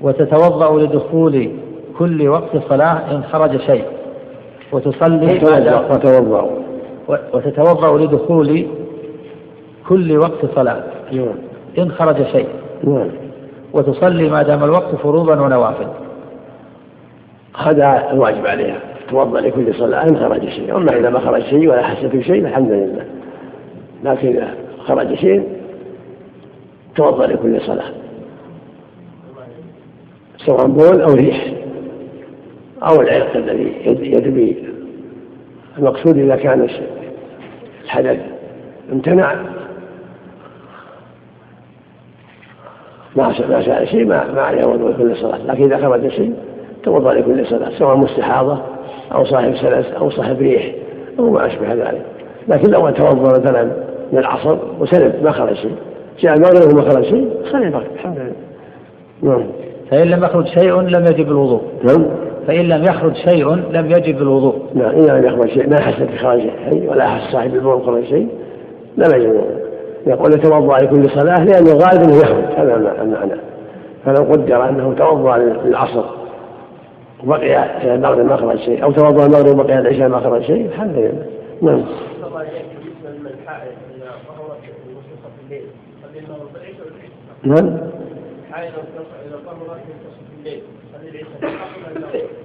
[SPEAKER 1] وتتوضأ لدخول كل وقت صلاة إن خرج شيء. وتصلي
[SPEAKER 2] وتوضأ
[SPEAKER 1] وتتوضأ. لدخول كل وقت صلاة
[SPEAKER 2] نعم.
[SPEAKER 1] إن خرج شيء.
[SPEAKER 2] نعم.
[SPEAKER 1] وتصلي ما دام الوقت فروضا ونوافل.
[SPEAKER 2] هذا الواجب عليها. توضأ لكل صلاة إن خرج شيء. أما إذا ما خرج شيء ولا حست بشيء فالحمد لله. لكن خرج شيء توضأ لكل صلاة. سواء بول أو ريح أو العرق الذي يدبي. المقصود إذا كان الحدث امتنع. ما سأل شيء ما ما عليه وضوء لكل صلاة. لكن إذا خرج شيء توضأ لكل صلاة سواء مستحاضة أو صاحب سلس أو صاحب ريح أو ما أشبه ذلك. لكن لو توضأ مثلا من العصر وسلم ما خرج شيء. جاء المغرب وما خرج شيء. صلي المغرب الحمد لله. نعم.
[SPEAKER 1] فإن لم يخرج شيء لم يجب الوضوء.
[SPEAKER 2] نعم.
[SPEAKER 1] فإن لم يخرج شيء لم يجب الوضوء.
[SPEAKER 2] نعم إذا لم يخرج شيء ما حس بخراج شيء ولا حس صاحب البول خرج شيء لم يجب الوضوء يقول يتوضأ لكل صلاة لأنه غالب أنه يخرج. هذا المعنى فلو قدر أنه توضأ للعصر وبقي المغرب ما خرج شيء أو توضأ المغرب وبقي العشاء ما خرج شيء الحمد لله. نعم. نعم.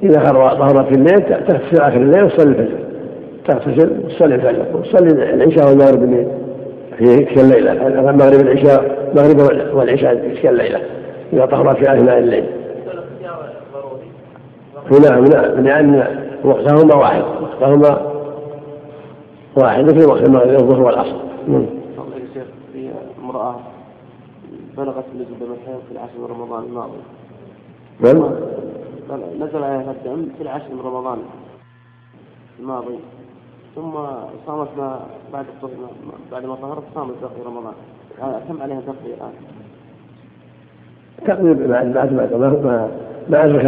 [SPEAKER 2] إذا ظهرت في الليل تغتسل آخر الليل وتصلي الفجر. تغتسل وتصلي الفجر. وتصلي العشاء والمغرب الليل. في تلك الليلة. المغرب العشاء المغرب والعشاء في تلك الليلة. إذا طهرت في أثناء الليل. نعم نعم لأن وقتهما واحد. وقتهما واحد مثل وقت المغرب الظهر والعصر
[SPEAKER 4] نعم. في امرأة بلغت نسبة من في العشر من رمضان الماضي.
[SPEAKER 2] نعم
[SPEAKER 4] نزل عليها الدم في العشر من رمضان الماضي. ثم صامت ما بعد بعد ما طهرت صامت باقي رمضان. كم عليها تقضي الآن؟
[SPEAKER 2] تقضي بعد بعد ما ما ما أدرك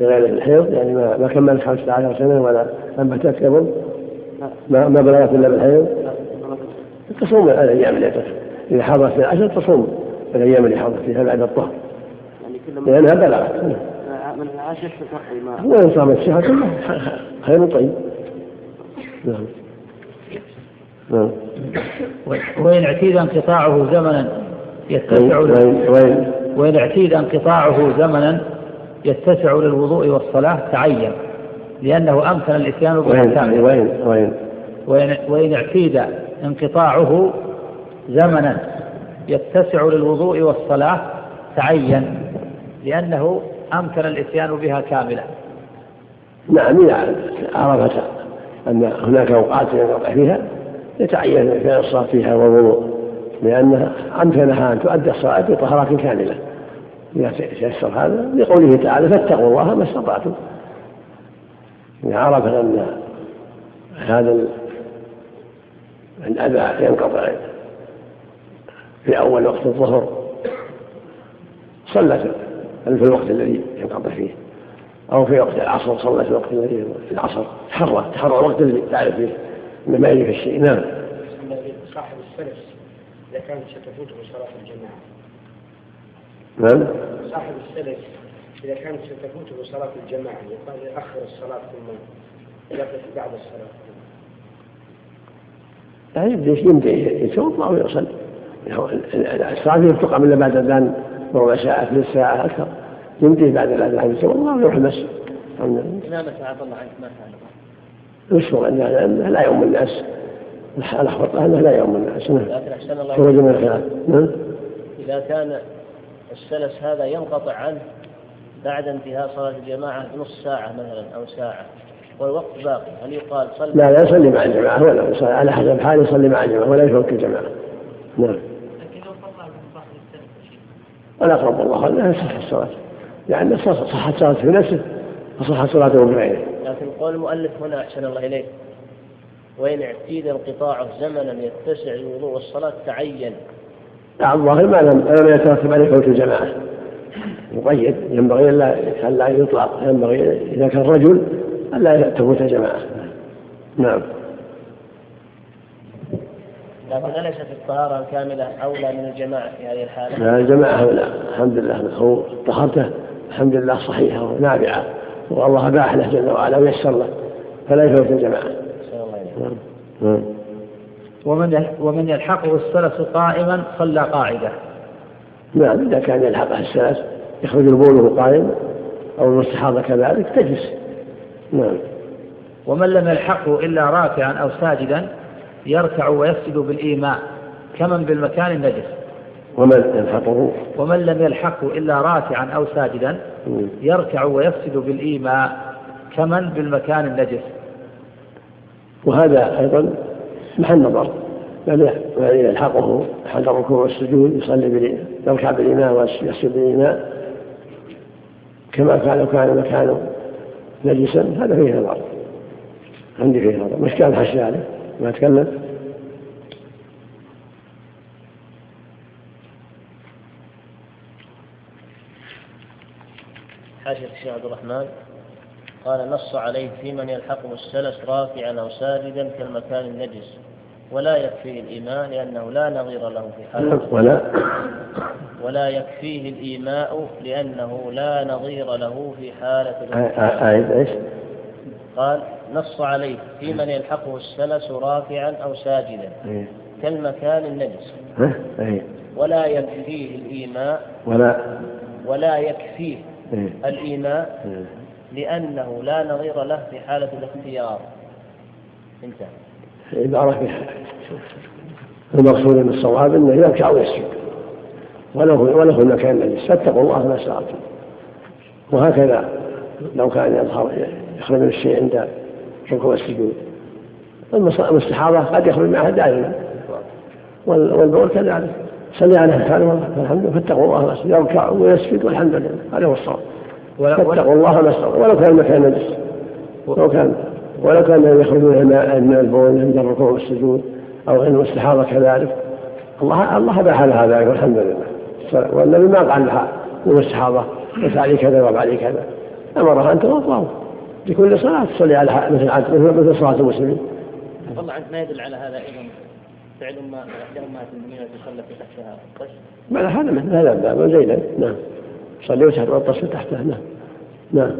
[SPEAKER 2] بغير الحيض يعني ما ما كملت 15 سنة ولا أنبتت قبل؟ ما ما بلغت إلا بالحيض؟ تصوم الأيام اللي إذا حضرت العشر تصوم. الأيام اللي حضرت فيها بعد الطهر. لأنها بلغت.
[SPEAKER 4] من العاشر تقضي ما.
[SPEAKER 2] وإن صامت الشهر كله خير طيب. نعم. نعم.
[SPEAKER 1] وإن اعتيد انقطاعه زمنا يتسع
[SPEAKER 2] وين وين
[SPEAKER 1] وإن اعتيد انقطاعه زمنا يتسع للوضوء والصلاة تعين لأنه أمكن الإتيان
[SPEAKER 2] وين وين وين
[SPEAKER 1] وإن, وإن اعتيد انقطاعه زمنا يتسع للوضوء والصلاة تعين لأنه أمكن الإتيان بها كاملة.
[SPEAKER 2] نعم إذا عرفت أن هناك أوقات ينقطع فيها يتعين فعل الصلاة فيها والوضوء لأنها أمكنها أن تؤدي الصلاة بطهارة كاملة. إذا تيسر هذا لقوله تعالى فاتقوا الله ما استطعتم. إذا عرف أن هذا الأذى ينقطع في أول وقت الظهر. صلت في الوقت الذي ينقطع فيه. أو في وقت العصر صلى في الوقت الذي في العصر. تحرى تحرى الوقت الذي تعرف فيه. ما يجي في الشيء. نعم.
[SPEAKER 8] صاحب السلف إذا كانت ستفوته صلاة الجماعة.
[SPEAKER 2] نعم.
[SPEAKER 8] صاحب السلف إذا كانت ستفوته صلاة الجماعة يقال يأخر الصلاة ثم يقف بعد الصلاة.
[SPEAKER 2] لا يبدأ يمدي؟ يتوضأ ويصلي الصلاة تقام إلا بعد الأذان ربع ساعة ثلث ساعة أكثر. يمديه بعد الأذان. يتوضأ ويروح المسجد.
[SPEAKER 6] إمامة عفى الله عنك ما
[SPEAKER 2] يشهر أنه لا يؤم الناس. الأخبط أنه لا يؤم الناس. نعم.
[SPEAKER 6] لكن الله
[SPEAKER 2] خروج من الخلاف نعم.
[SPEAKER 6] إذا كان السلس هذا ينقطع عنه بعد انتهاء صلاة الجماعة نص ساعة مثلا أو ساعة والوقت باقي هل يقال صلي؟
[SPEAKER 2] لا لا يصلي مع الجماعة ولا على حسب حاله يصلي مع الجماعة ولا يفوت الجماعة. نعم
[SPEAKER 7] لكن لو صلى صاحب السلف شيء
[SPEAKER 2] والأقرب والله أنها تصح الصلاة. لأن صحت صلاته في نفسه فصحت صلاته بغيره
[SPEAKER 6] لكن قول المؤلف هنا أحسن الله إليك. وإن اعتيد انقطاعه زمنا يتسع الوضوء والصلاة تعين.
[SPEAKER 2] الظاهر ما لم لم يترتب عليه فوت الجماعة. مقيد. ينبغي الا الا يطلق. ينبغي إذا كان رجل الا تفوت الجماعة. نعم.
[SPEAKER 6] لكن أليست الطهارة الكاملة أولى من الجماعة في هذه الحالة؟
[SPEAKER 2] لا الجماعة لا الحمد لله هو طهارته الحمد لله صحيحة ونافعة والله أباح له جل وعلا ويسر له فلا يفوت الجماعة.
[SPEAKER 6] الله
[SPEAKER 2] نعم. نعم.
[SPEAKER 1] ومن ومن يلحقه السلس قائما صلى قاعدة.
[SPEAKER 2] نعم إذا كان يلحقه السلس يخرج البول قائم أو المستحاضة كذلك تجلس. نعم.
[SPEAKER 1] ومن لم يلحقه إلا راكعا أو ساجدا يركع ويسجد بالإيماء كمن بالمكان النجس.
[SPEAKER 2] ومن يلحقه.
[SPEAKER 1] ومن لم يلحقه إلا راكعا أو ساجدا يركع ويسجد بالإيماء كمن بالمكان النجس.
[SPEAKER 2] وهذا أيضا محل نظر. بل يلحقه حال الركوع والسجود يصلي يركع بالإيماء ويسجد بالإيماء كما كان لو كان مكانه نجسا هذا فيه نظر. عندي فيه نظر. مش كان حشي عليه ما تكلم؟
[SPEAKER 6] حاشية الشيخ عبد الرحمن. قال نص عليه في من يلحقه السلس رافعا أو ساجدا كالمكان النجس ولا يكفيه الإيماء لأنه لا نظير له في حالة
[SPEAKER 2] ولا؟
[SPEAKER 6] ولا يكفيه الإيماء لأنه لا نظير له في حالة
[SPEAKER 2] آية إيش؟
[SPEAKER 6] قال نص عليه في من يلحقه السلس رافعا أو ساجدا
[SPEAKER 2] إيه.
[SPEAKER 6] كالمكان النجس.
[SPEAKER 2] إيه.
[SPEAKER 6] ولا يكفيه الإيماء
[SPEAKER 2] ولا.
[SPEAKER 6] ولا يكفيه
[SPEAKER 2] إيه.
[SPEAKER 6] الإيماء لأنه لا نظير له في حالة الاختيار. انتهى.
[SPEAKER 2] عبارة في المقصود من الصواب أنه يركع ويسجد. وله وله المكان النجس. فاتقوا الله ما استطعتم. وهكذا لو كان يظهر يخرج من الشيء عند الركوع والسجود المستحاضة قد يخرج معها دائما. والبول كذلك. صلي على حاله والحمد لله فاتقوا الله يركع ويسجد والحمد لله. هذا هو الصواب. فاتقوا الله ما استطاعوا ولو كان المكان نجس لو كان ولو كان يخرج من البول عند الركوع والسجود أو عند الاستحاضه كذلك. الله الله أباح لها ذلك والحمد لله. والنبي ما قال لها الاستحاضه افعلي كذا وافعلي كذا. أمرها أن تتوضا لكل صلاة تصلي على مثل مثل مثل صلاة المسلمين.
[SPEAKER 6] والله عنك ما يدل على هذا أيضا فعل ما امهات المؤمنين تصلى في تحتها الطش.
[SPEAKER 2] بل هذا مثل هذا الباب نعم. صلي وتحت والطش تحته نعم. نعم.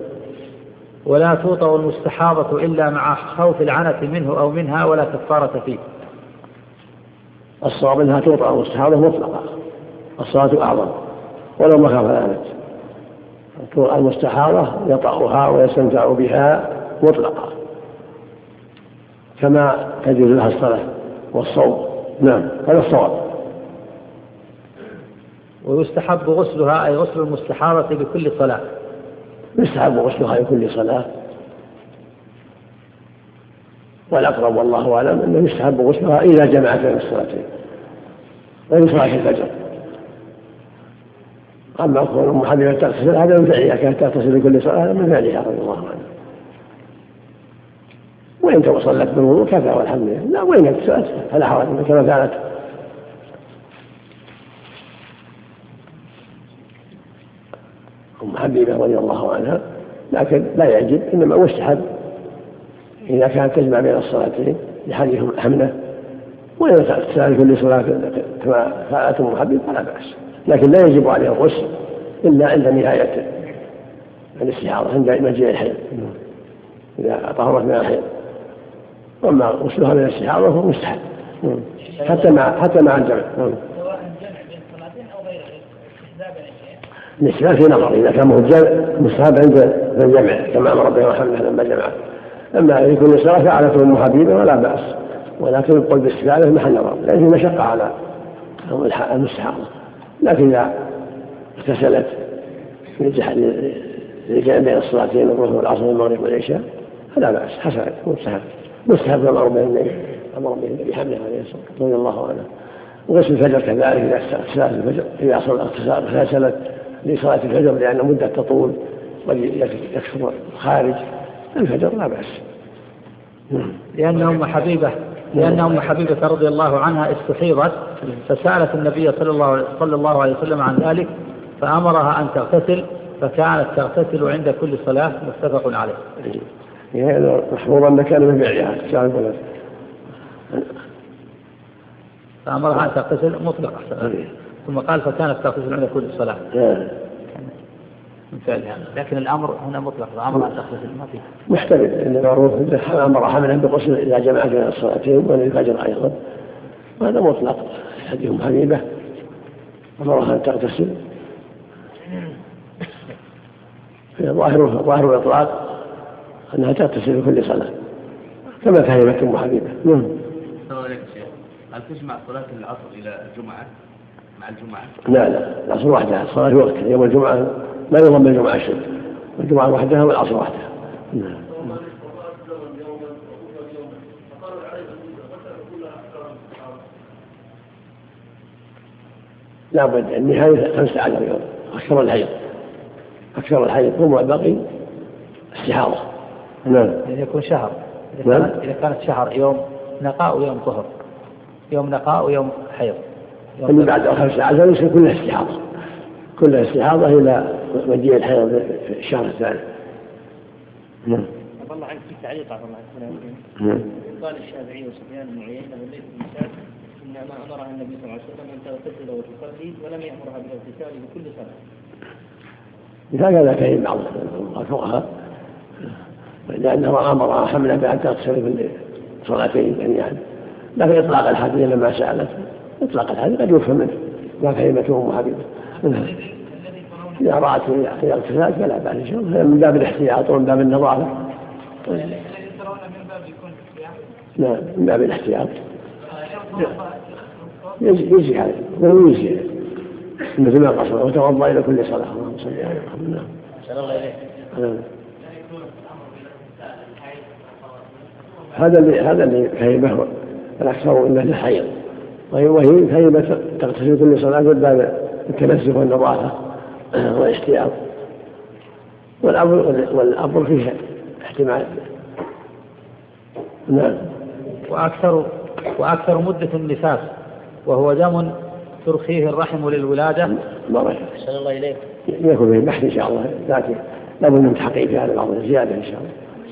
[SPEAKER 1] ولا توطأ المستحاضة إلا مع خوف العنة منه أو منها ولا كفارة فيه.
[SPEAKER 2] الصواب أنها توطأ المستحاضة مطلقة. الصلاة أعظم ولو ما خاف العنة. المستحاضة يطأها ويستمتع بها مطلقة كما تجوز لها الصلاة والصوم. نعم هذا الصواب.
[SPEAKER 1] ويستحب غسلها أي غسل المستحاضة بكل صلاة.
[SPEAKER 2] يستحب غسلها بكل صلاة. والأقرب والله أعلم أنه يستحب غسلها إذا جمعت بين الصلاتين غير صلاة الفجر. أما كون أم حبيبة تغتسل؟ هذا من فعلها كانت تغتسل لكل صلاة هذا من فعلها رضي الله عنها وإن صلت بالوضوء كفى والحمد لله. لا وإن اغتسلت فلا حرج كما كانت أم حبيبة رضي الله عنها لكن لا يعجب إنما مستحب. إذا كانت تجمع بين الصلاتين لحديث حمله وإذا تغتسل كل صلاة كما فعلت أم حبيبة فلا بأس. لكن لا يجب عليه الغسل إلا عند نهاية الاستحاضة عند مجيء الحيض إذا طهرت من الحيض أما غسلها من الاستحاضة فهو مستحب. حتى مع حتى مع الجمع.
[SPEAKER 7] سواء الجمع بين الصلاتين أو غير
[SPEAKER 2] الاستحباب في نظر. إذا كان مستحب عند الجمع كما أمر به محمد لما جمع أما إذا كل صلاة فعلته أم حبيبة ولا بأس. ولكن يقول باستحبابه محل نظر. لأن في مشقة على المستحاضة. لكن إذا اغتسلت للجمع بين الصلاتين الظهر والعصر والمغرب والعشاء فلا بأس. حسن مستحب. مستحب أمر به النبي أمر به النبي حمله عليه الصلاة والسلام رضي الله عنه. وغسل الفجر كذلك إذا اغتسلت الفجر إذا اغتسلت لصلاة الفجر لأن مدة تطول قد يكثر الخارج الفجر لا بأس.
[SPEAKER 1] لأن أم حبيبة. لأن أم حبيبة رضي الله عنها استحيضت فسألت النبي صلى الله صلى الله عليه وسلم عن ذلك فأمرها أن تغتسل فكانت تغتسل عند كل صلاة متفق عليه.
[SPEAKER 2] يعني محفوظ أن كان من فعلها
[SPEAKER 1] فأمرها أن تغتسل مطلقة ثم قال فكانت تغتسل عند كل صلاة. فعلها لكن الأمر هنا مطلق فأمرها أن تغتسل ما فيه.
[SPEAKER 2] محتمل إن المعروف أمر حملا بغسل إذا جمع بين الصلاتين وللفجر أيضا. وهذا مطلق حديث حبيبة. أمرها أن تغتسل. ظاهر ظاهر الإطلاق أنها تغتسل في كل صلاة. كما فهمت أم حبيبة. نعم.
[SPEAKER 9] السلام عليكم شيخ. هل تجمع صلاة العصر إلى الجمعة؟ مع الجمعة؟
[SPEAKER 2] لا لا. العصر وحدها الصلاة وقت يوم الجمعة ما يضم الجمعة شيء الجمعة وحدها والعصر وحدها. نعم. لابد النهاية خمسة عشر يوم أكثر الحيض. أكثر الحيض ثم الباقي استحاضة نعم.
[SPEAKER 1] يعني يكون شهر. إذا
[SPEAKER 2] نعم.
[SPEAKER 1] كانت, إذا كانت شهر يوم نقاء ويوم طهر. يوم نقاء ويوم حيض.
[SPEAKER 2] اللي بعد خمسة عشر يصير كلها استحاضة كلها استحاضة إلى مجيء الحيض في الشهر الثاني. نعم.
[SPEAKER 6] الله عنك في تعليق عفوا الله عنك
[SPEAKER 2] نعم.
[SPEAKER 6] قال الشافعي وسفيان بن عيينة والليث بن سعد إنما أمرها النبي صلى الله عليه وسلم أن تغتسل وتصلي ولم يأمرها بالإغتسال بكل صلاه.
[SPEAKER 2] هكذا كان بعض الفقهاء لأنه أمر حملا بأن تغتسل في صلاتين جميعا. لكن إطلاق الحديث لما سألت إطلاق الحديث قد يفهم منه. ما فهمته أم حبيبة إذا رأت في اغتسال فلا بأس إن شاء الله. من باب الاحتياط ومن باب النظافة. نعم من باب الاحتياط. يجي يجي هذا ولو يجي. مثل ما قصر وتوضأ إلى كل صلاة. اللهم صل على محمد. نعم. نعم. هذا اللي هذا اللي فهمه الأكثر إنه الحيض وهي وهي فهمت تغتسل كل صلاة من باب التنزه والنظافة. والاحتياط والامر والأمر فيه احتمال. نعم.
[SPEAKER 1] وأكثر وأكثر مدة النفاس وهو دم ترخيه الرحم للولادة.
[SPEAKER 2] ما رأيك؟
[SPEAKER 6] أحسن الله إليك.
[SPEAKER 2] يكون به بحث إن شاء الله. لكن لابد من تحقيق في هذا بعض الزياده إن شاء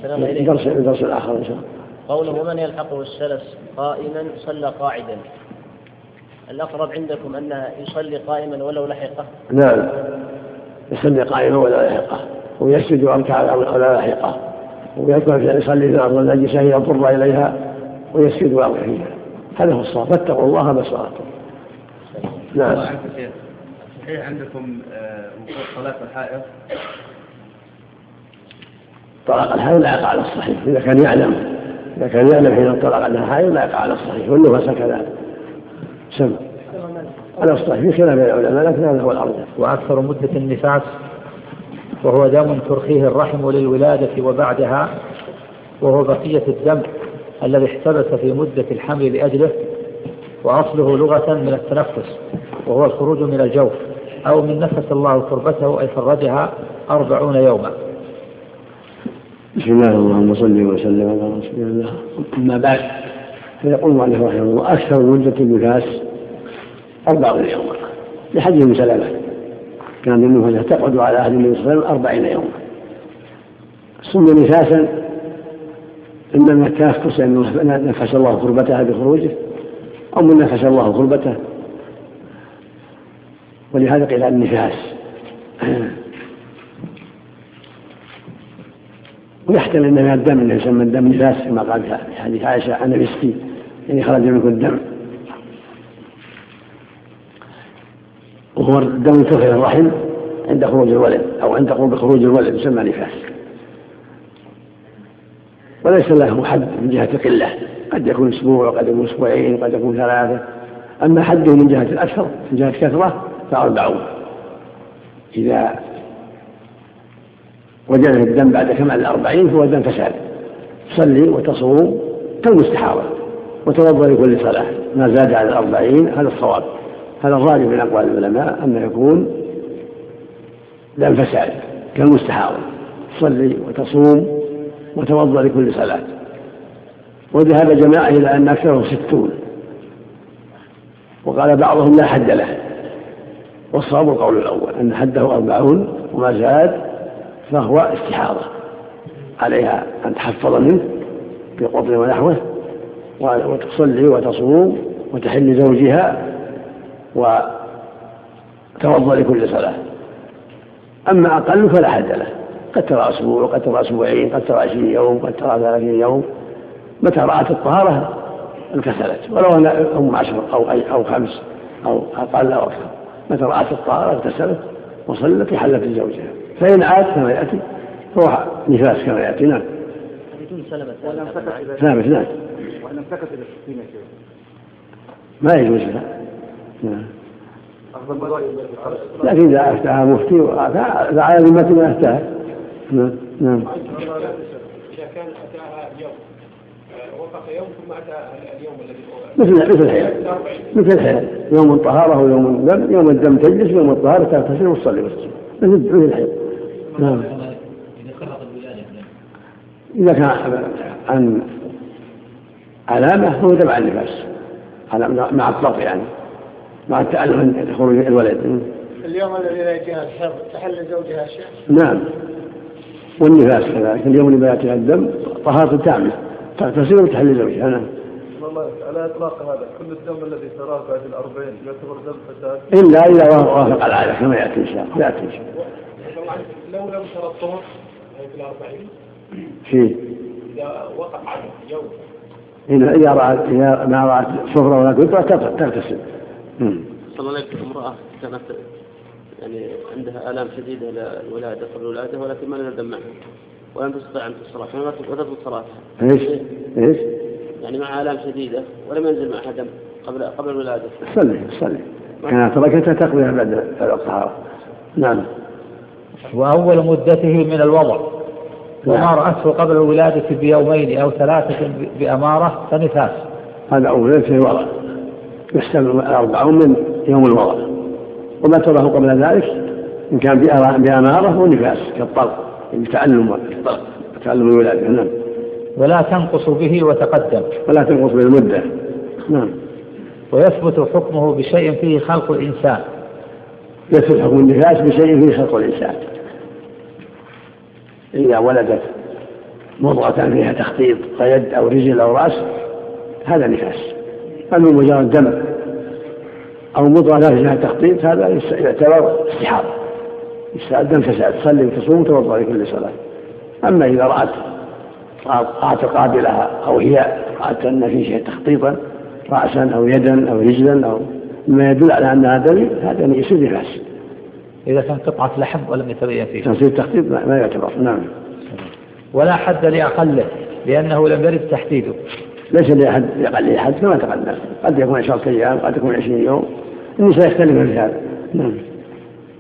[SPEAKER 2] الله.
[SPEAKER 6] إليك.
[SPEAKER 2] الدرس الآخر إن شاء الله.
[SPEAKER 6] قوله ومن يلحقه السلس قائما صلى قاعدا. الأقرب عندكم أنه يصلي قائما ولو لحقه.
[SPEAKER 2] نعم. يصلي قائما ولا يحقه ويسجد ويركع ولا يحقه ويذكر في يصلي في الأرض النجسه يضر إليها ويسجد ويركع فيها. هذا هو الصواب. فاتقوا الله ما استطعتم.
[SPEAKER 9] الله
[SPEAKER 2] نعم.
[SPEAKER 9] صحيح عندكم آه، وقوف صلاة الحائض؟
[SPEAKER 2] طلاق الحائض لا يقع على الصحيح. إذا كان يعلم إذا كان يعلم حين طلق انها حائض لا يقع على الصحيح والنفس كذلك سمع على الصحيح في خلاف بين العلماء لكن هذا هو الأرجح.
[SPEAKER 1] وأكثر مدة النفاس وهو دم ترخيه الرحم للولادة وبعدها وهو بقية الدم الذي احتبس في مدة الحمل لأجله وأصله لغة من التنفس وهو الخروج من الجوف أو من نفس الله كربته أي فرجها أربعون يوما.
[SPEAKER 2] بسم الله اللهم صل وسلم على رسول الله. أما بعد. فيقول المؤلف رحمه الله أكثر مدة النفاس أربعون يوما. لحديث ام سلمه كان النفاس تقعد على عهد النبي صلى الله عليه وسلم أربعين يوما. سمي نفاسا إما من التنفس لأنه نفس الله كربتها بخروجه أو من نفس الله كربته ولهذا قيل النفاس. ويحتمل من الدم انه يسمى الدم نفاس كما قال في حديث عائشة أنا مسكين يعني خرج منكم الدم. وهو الدم ترخي الرحم عند خروج الولد أو عند خروج الولد يسمى نفاس. وليس له حد من جهة القلة. قد يكون أسبوع وقد يكون أسبوعين قد يكون ثلاثة. أما حده من جهة الأكثر من جهة كثره فأربعون. إذا وجد الدم بعد كمال الأربعين فهو دم فساد. تصلي وتصوم كالمستحاضة وتوضأ لكل صلاة. ما زاد على الأربعين هذا الصواب. هذا الراجح من أقوال العلماء أنه يكون دم فساد كالمستحاضة تصلي وتصوم وتوضأ لكل صلاة. وذهب جماعة إلى أن أكثره ستون. وقال بعضهم لا حد له. والصواب القول الأول أن حده أربعون وما زاد فهو استحاضة. عليها أن تحفظ منه بقطر ونحوه وتصلي وتصوم وتحل زوجها وتوضأ لكل صلاة. أما أقل فلا حد له. قد ترى أسبوع قد ترى أسبوعين قد ترى عشرين يوم قد ترى ثلاثين يوم. متى رأت الطهارة؟ انكسلت ولو أن هم عشر أو أو خمس أو أقل أو أكثر. متى رأت الطهارة؟ اغتسلت وصلت وحلت لزوجها. فإن عاد كما يأتي. هو نفاس كما يأتي. نعم. ثابت نعم
[SPEAKER 5] وإن امسكت إلى 60 يا شيخ.
[SPEAKER 2] ما يجوز لها نعم. لكن إذا أفتاها مفتي فعلى ذمة ما أفتاها نعم نعم.
[SPEAKER 10] إذا كان أتاها اليوم وقف يوم ثم أتى اليوم الذي
[SPEAKER 2] مثل مثل الحيض مثل الحيض يوم الطهارة ويوم الدم يوم الدم تجلس يوم الطهارة تغتسل وتصلي بس مثل مثل الحيض نعم. إذا كان عن علامة هو تبع النفاس. مع الضغط يعني. مع التألم عند خروج الولد.
[SPEAKER 10] اليوم الذي لا يأتيها الحر تحل زوجها الشيخ
[SPEAKER 2] نعم. والنفاس كذلك. اليوم اللي يأتيها الدم طهارة تامة. تغتسل وتحل زوجها. نعم.
[SPEAKER 5] والله على إطلاق هذا كل الدم الذي تراه بعد الأربعين يعتبر دم فساد.
[SPEAKER 2] إلا اذا وافق العاده كما يأتي إن شاء الله. يأتي إن شاء الله.
[SPEAKER 10] لو لم ترى الطهر في الأربعين.
[SPEAKER 2] في؟
[SPEAKER 10] إذا وقع عنه يوم.
[SPEAKER 2] إذا رأت إذا ما رأت صفرة ولا كترة تغتسل.
[SPEAKER 4] صلى الله عليه امرأة كانت يعني عندها آلام شديدة إلى الولادة قبل الولادة ولكن ما نزل دم معها ولم تستطع أن تصرف وتثبت صلاتها.
[SPEAKER 2] إيش؟ إيش؟
[SPEAKER 4] يعني مع آلام شديدة ولم ينزل معها دم قبل قبل الولادة.
[SPEAKER 2] صلي صلي. كانت تركتها تقضيها بعد الطهارة. نعم.
[SPEAKER 1] وأول مدته من الوضع وما رأته قبل الولادة بيومين أو ثلاثة بأمارة فنفاس
[SPEAKER 2] هذا أول في الوضع يحسب أربعون من يوم الوضع. وما تراه قبل ذلك إن كان بأمارة ونفاس كالطلق الطلق تعلم الولادة نعم.
[SPEAKER 1] ولا تنقص به وتقدم.
[SPEAKER 2] ولا تنقص بالمدة نعم.
[SPEAKER 1] ويثبت حكمه بشيء فيه خلق الإنسان.
[SPEAKER 2] يثبت حكم النفاس بشيء فيه خلق الإنسان. إذا ولدت مضغة فيها تخطيط كيد أو رجل أو رأس هذا نفاس. أما مجرد دم أو مضغة لا فيها تخطيط هذا يعتبر استحاضة. الدم فساد تصلي وتصوم وتوضأ لكل صلاة. أما إذا رأت رأت قابلها أو هي رأت أن في شيء تخطيطا رأسا أو يدا أو رجلا أو ما يدل على أنها دم هذا يصير نفاس
[SPEAKER 1] إذا كان قطعة لحم ولم يتبين فيه
[SPEAKER 2] تنصيب التخطيط ما يعتبر. نعم.
[SPEAKER 1] ولا حد لأقله لأنه لم يرد تحديده.
[SPEAKER 2] ليس لأحد لأقل حد كما تقدم. قد يكون عشرة أيام قد يكون عشرين يوم. النساء يختلفن في هذا نعم.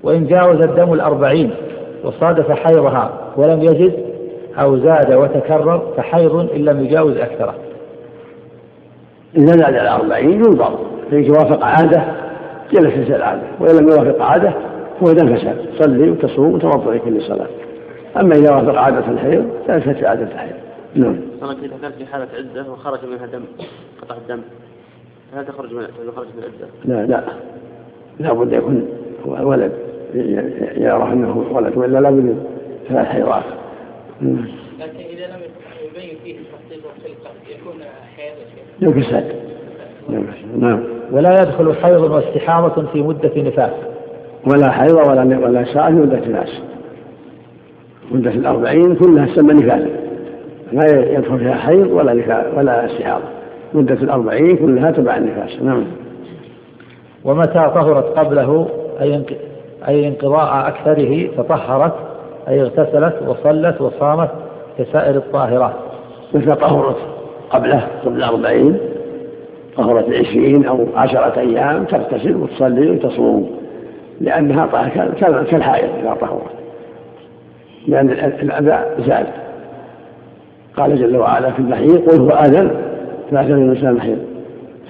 [SPEAKER 1] وإن جاوز الدم الأربعين وصادف حيضها ولم يجد أو زاد وتكرر فحيض إن لم يجاوز أكثره.
[SPEAKER 2] إذا زاد الأربعين ينظر. فإن وافق عادة جلس العادة وإن لم يوافق عادة هو دم فساد صلي وتصوم وتوضأ لكل صلاة. أما إذا وافق عادة الحيض فليست في عادة الحيض. نعم.
[SPEAKER 4] صلاة إذا كانت في حالة عدة وخرج منها دم قطع الدم هل تخرج من خرج من العدة؟
[SPEAKER 2] لا لا. لا بد يكون ولد يرى انه ولد وإلا لا بد ثلاث حيضات.
[SPEAKER 7] لكن إذا لم يبين فيه التخطيط والخلقه يكون حيض
[SPEAKER 2] يكون فساد نعم.
[SPEAKER 1] ولا يدخل حيض واستحاضة في مدة نفاس.
[SPEAKER 2] ولا حيض ولا ولا ساعة في مدة الناس مدة الأربعين كلها تسمى نفاسا. لا يدخل فيها حيض ولا نفاس ولا استحاضة. مدة الأربعين كلها تبع النفاس. نعم.
[SPEAKER 1] ومتى طهرت قبله أي أي انقضاء أكثره تطهرت أي اغتسلت وصلت وصامت كسائر الطاهرات
[SPEAKER 2] متى طهرت قبله؟ قبل الأربعين. طهرت عشرين أو عشرة أيام. تغتسل وتصلي وتصوم. لأنها كالحائض إذا طهرت. لأن الأذى زاد. قال جل وعلا في المحيط قل هو أذى فأتوا الإنسان المحيط.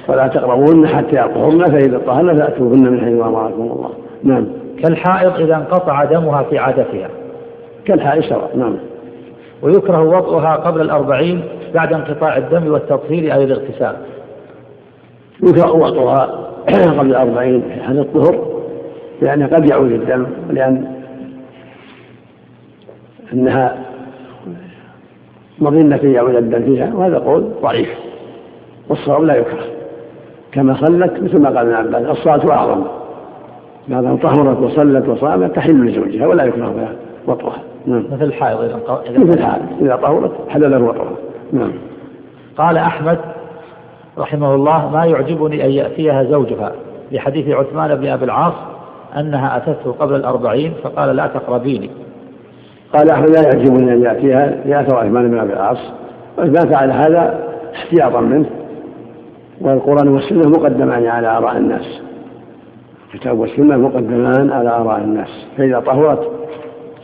[SPEAKER 2] فلا تقربوهن حتى يطهرن فإذا طهرن فأتوهن من حيث أمركم الله. نعم.
[SPEAKER 1] كالحائض إذا انقطع دمها في عادتها.
[SPEAKER 2] كالحائض سواء نعم.
[SPEAKER 1] ويكره وضعها قبل الأربعين بعد انقطاع الدم والتطهير أي الاغتسال.
[SPEAKER 2] يكره وضعها قبل الأربعين هذا الطهر لأن قد يعود الدم لأن أنها مظنة يعود الدم فيها وهذا قول ضعيف والصواب لا يكره. كما صلت مثل ما قال ابن عباس الصلاة أعظم. دام طهرت وصلت وصامت تحل لزوجها ولا يكره بها وطئها نعم.
[SPEAKER 1] مثل الحائض إذا
[SPEAKER 2] مثل الحائض إذا طهرت حل له وطئها نعم.
[SPEAKER 1] قال أحمد رحمه الله ما يعجبني أن يأتيها زوجها. لحديث عثمان بن أبي العاص أنها أتته قبل الأربعين فقال لا تقربيني.
[SPEAKER 2] قال أحمد لا يعجبني أن يأتيها لأثر عثمان بن أبي العاص. وإذا فعل هذا احتياطا منه. والقرآن والسنة مقدمان على آراء الناس. الكتاب والسنة مقدمان على آراء الناس. فإذا طهرت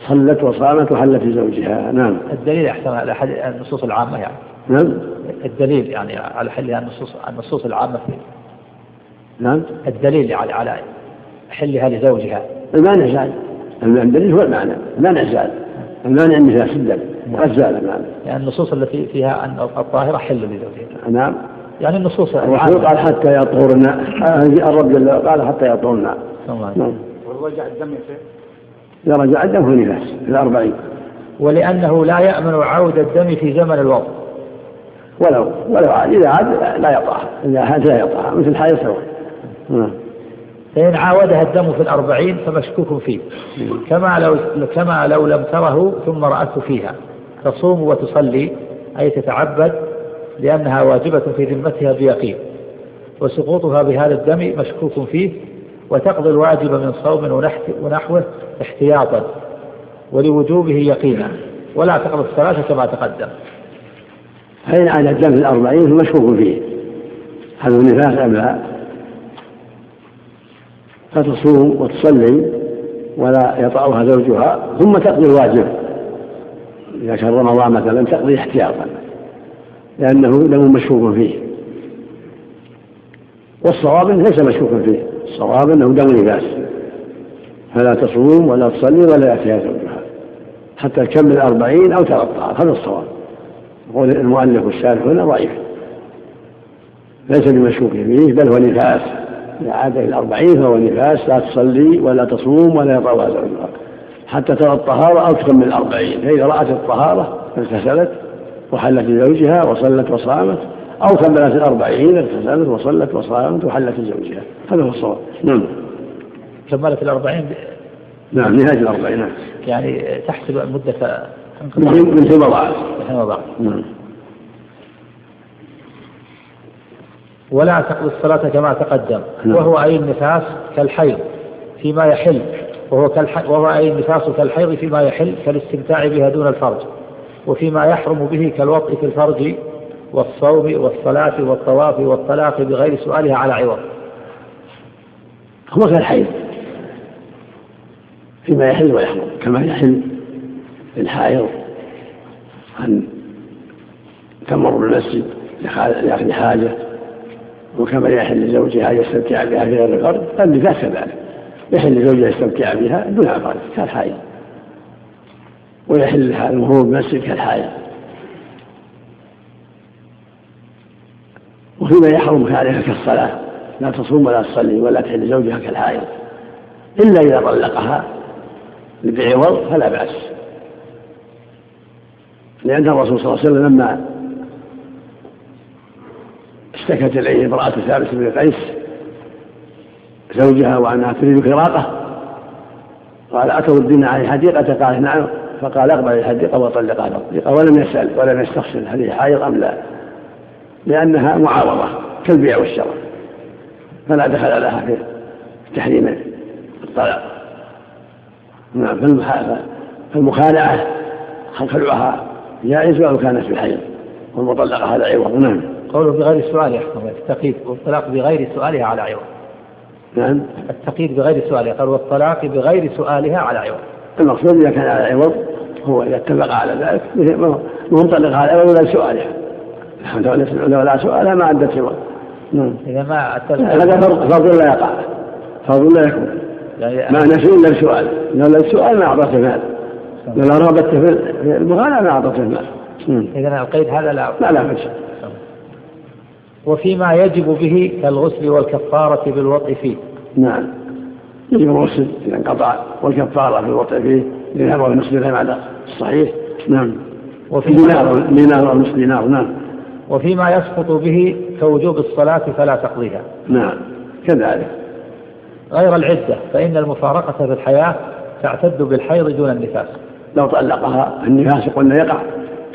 [SPEAKER 2] صلت وصامت وحلت لزوجها. نعم.
[SPEAKER 1] الدليل أحسن على النصوص العامة يعني.
[SPEAKER 2] نعم.
[SPEAKER 1] الدليل يعني على حلها النصوص النصوص العامة في
[SPEAKER 2] نعم.
[SPEAKER 1] الدليل على على حلها لزوجها.
[SPEAKER 2] المانع زال الدليل هو المعنى. المانع زال المانع النساء سدا قد زال
[SPEAKER 1] يعني النصوص التي فيها أن الطاهرة حل لزوجها
[SPEAKER 2] نعم.
[SPEAKER 1] يعني النصوص
[SPEAKER 2] الرسول قال حتى يطهرن. الرب جل قال حتى يطهرن.
[SPEAKER 10] نعم. والرجع الدم يا شيخ.
[SPEAKER 2] إذا رجع الدم هو نفاس في الأربعين.
[SPEAKER 1] ولأنه لا يأمن عود الدم في زمن الوضع
[SPEAKER 2] ولو ولو عاد إذا عاد لا يطأها إذا عاد لا يطأها مثل حي سواء نعم.
[SPEAKER 1] فإن عاودها الدم في الأربعين فمشكوك فيه. كما لو كما لو لم تره ثم رأته فيها. تصوم وتصلي أي تتعبد لأنها واجبة في ذمتها بيقين. وسقوطها بهذا الدم مشكوك فيه وتقضي الواجب من صوم ونحوه احتياطا ولوجوبه يقينا. ولا تقضي الصلاة كما تقدم.
[SPEAKER 2] فإن عاد الدم في الأربعين فمشكوك فيه. هل هو نفاس أم لا فتصوم وتصلي ولا يطأها زوجها ثم تقضي الواجب. إذا كان رمضان مثلا تقضي احتياطا لأنه دم مشكوك فيه. والصواب ليس مشكوكا فيه الصواب أنه دم نفاس فلا تصوم ولا تصلي ولا يأتيها زوجها حتى تكمل أربعين أو ترى هذا الصواب. يقول المؤلف والشارح هنا ضعيف. ليس بمشكوك فيه بل هو نفاس إذا عاد إلى الأربعين فهو نفاس لا تصلي ولا تصوم ولا يطوى زوجها حتى ترى الطهارة أو تكمل الأربعين. فإذا رأت الطهارة اغتسلت وحلت لزوجها وصلت وصامت أو كملت الأربعين اغتسلت وصلت وصامت وحلت لزوجها. هذا هو الصواب. نعم.
[SPEAKER 1] كملت الأربعين؟
[SPEAKER 2] نعم نهاية الأربعين نعم.
[SPEAKER 1] يعني تحسب مدة
[SPEAKER 2] من حين وضعت
[SPEAKER 1] نعم. ولا تقضي الصلاة كما تقدم. نعم. وهو أي النفاس كالحيض فيما يحل. وهو كالح... وهو أي النفاس كالحيض فيما يحل كالاستمتاع بها دون الفرج. وفيما يحرم به كالوطء في الفرج والصوم والصلاة والطواف والطلاق بغير سؤالها على عوض.
[SPEAKER 2] هو كالحيض فيما يحل ويحرم. كما يحل الحائض أن تمر بالمسجد لأخذ حاجة. وكما يحل لزوجها أن يستمتع بها في غير الفرد فالنفاس كذلك يحل لزوجها يستمتع بها دون فرد كالحائض. ويحل لها المرور بالمسجد كالحائض. وفيما يحرم عليها كالصلاة لا تصوم ولا تصلي ولا تحل زوجها كالحائض. إلا إذا طلقها بعوض فلا بأس. لأن الرسول صلى الله عليه وسلم لما اشتكت إليه امرأة ثابت بن قيس زوجها وأنها تريد فراقه. قال أتردين عليه حديقة قال نعم. فقال اقبل الحديقة وطلقها الحديقة ولم يسأل ولم يستفسر هل هي حائض أم لا. لأنها معاوضة كالبيع والشراء. فلا دخل لها في تحريم الطلاق. نعم فالمخالعة خلعها جائز ولو كانت في الحيض والمطلقة على عوض نعم.
[SPEAKER 1] قوله بغير سؤال يحكم التقييد والطلاق بغير سؤالها على عوض
[SPEAKER 2] نعم.
[SPEAKER 1] التقييد بغير سؤالها قال والطلاق بغير سؤالها على عوض
[SPEAKER 2] المقصود إذا كان على عوض هو إذا اتفق على ذلك مطلق على عوض ولا سؤالها. لو لا سؤالها ما عدت عوض نعم.
[SPEAKER 1] إذا ما
[SPEAKER 2] هذا فرض لا يقع. فرض لا يكون. يعني ما نفي إلا السؤال. لو السؤال ما أعطته المال. لو رغبت في المغالى ما أعطته المال.
[SPEAKER 1] إذا القيد هذا لا.
[SPEAKER 2] لا لا بس
[SPEAKER 1] وفيما يجب به كالغسل والكفارة بالوطء فيه.
[SPEAKER 2] نعم. يجب الغسل إذا انقطع والكفارة بالوطء فيه. دينار ونصف درهم على الصحيح نعم. وفي دينار دينار ونصف دينار نعم.
[SPEAKER 1] وفيما يسقط به كوجوب الصلاة فلا تقضيها.
[SPEAKER 2] نعم. كذلك.
[SPEAKER 1] غير العدة فإن المفارقة في الحياة تعتد بالحيض دون النفاس.
[SPEAKER 2] لو طلقها النفاس قلنا يقع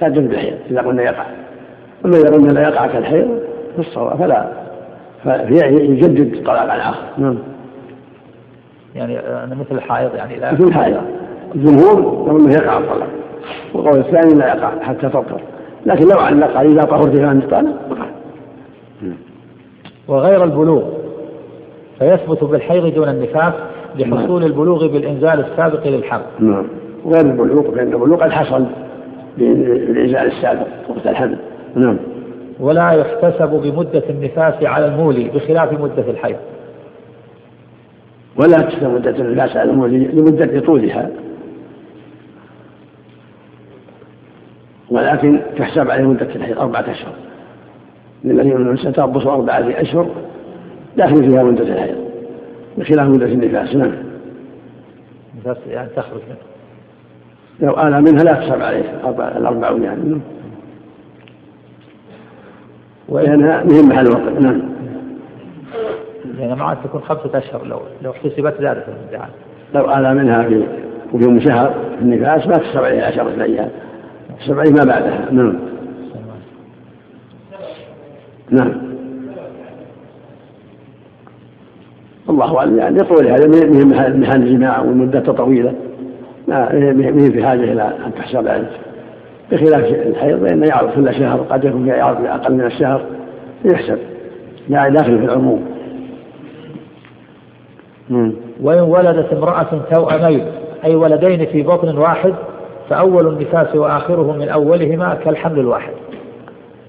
[SPEAKER 2] تعتد بالحيض إذا قلنا يقع. أما إذا قلنا لا يقع كالحيض في الصلاة فلا. فيجدد طلاقا آخر نعم.
[SPEAKER 1] يعني أنا مثل الحائض يعني لا.
[SPEAKER 2] مثل الحائض. الجمهور يقول أنه يقع الطلاق والقول الثاني لا يقع حتى تطهر لكن لو علق إذا طهرت فان الطلاق وقع
[SPEAKER 1] وغير البلوغ فيثبت بالحيض دون النفاس لحصول نعم. البلوغ بالإنزال السابق للحمل
[SPEAKER 2] نعم. غير البلوغ فإن البلوغ قد حصل بالإنزال السابق وقت الحمل. نعم.
[SPEAKER 1] ولا يحتسب بمدة النفاس على المولي بخلاف مدة الحيض.
[SPEAKER 2] ولا تحسب مدة النفاس على المولي لمدة طولها. ولكن تحسب عليه مدة الحيض أربعة أشهر. للذي من ستربص أربعة أشهر داخل فيها مدة الحيض بخلاف مدة النفاس نعم.
[SPEAKER 1] النفاس يعني تخرج منه.
[SPEAKER 2] لو آل منها لا تحسب عليه الأربعون يعني لأنها مهم محل الوقت نعم
[SPEAKER 1] لأن ما عاد تكون خمسة أشهر لو لو احتسبت ذلك الامتحان
[SPEAKER 2] لو آل منها في وفي شهر في النفاس ما تحسب عليه عشرة أيام تحسب عليه ما بعدها نعم نعم الله اعلم يعني يطول هذا من محل الجماع والمده طويله ما في حاجة إلى ان تحسب عليه بخلاف الحيض فإنه يعرض كل شهر قد يكون يعرض أقل من الشهر يحسب. لا داخل في العموم.
[SPEAKER 1] وإن ولدت امرأة توأمين أي ولدين في بطن واحد فأول النفاس وآخره من أولهما كالحمل الواحد.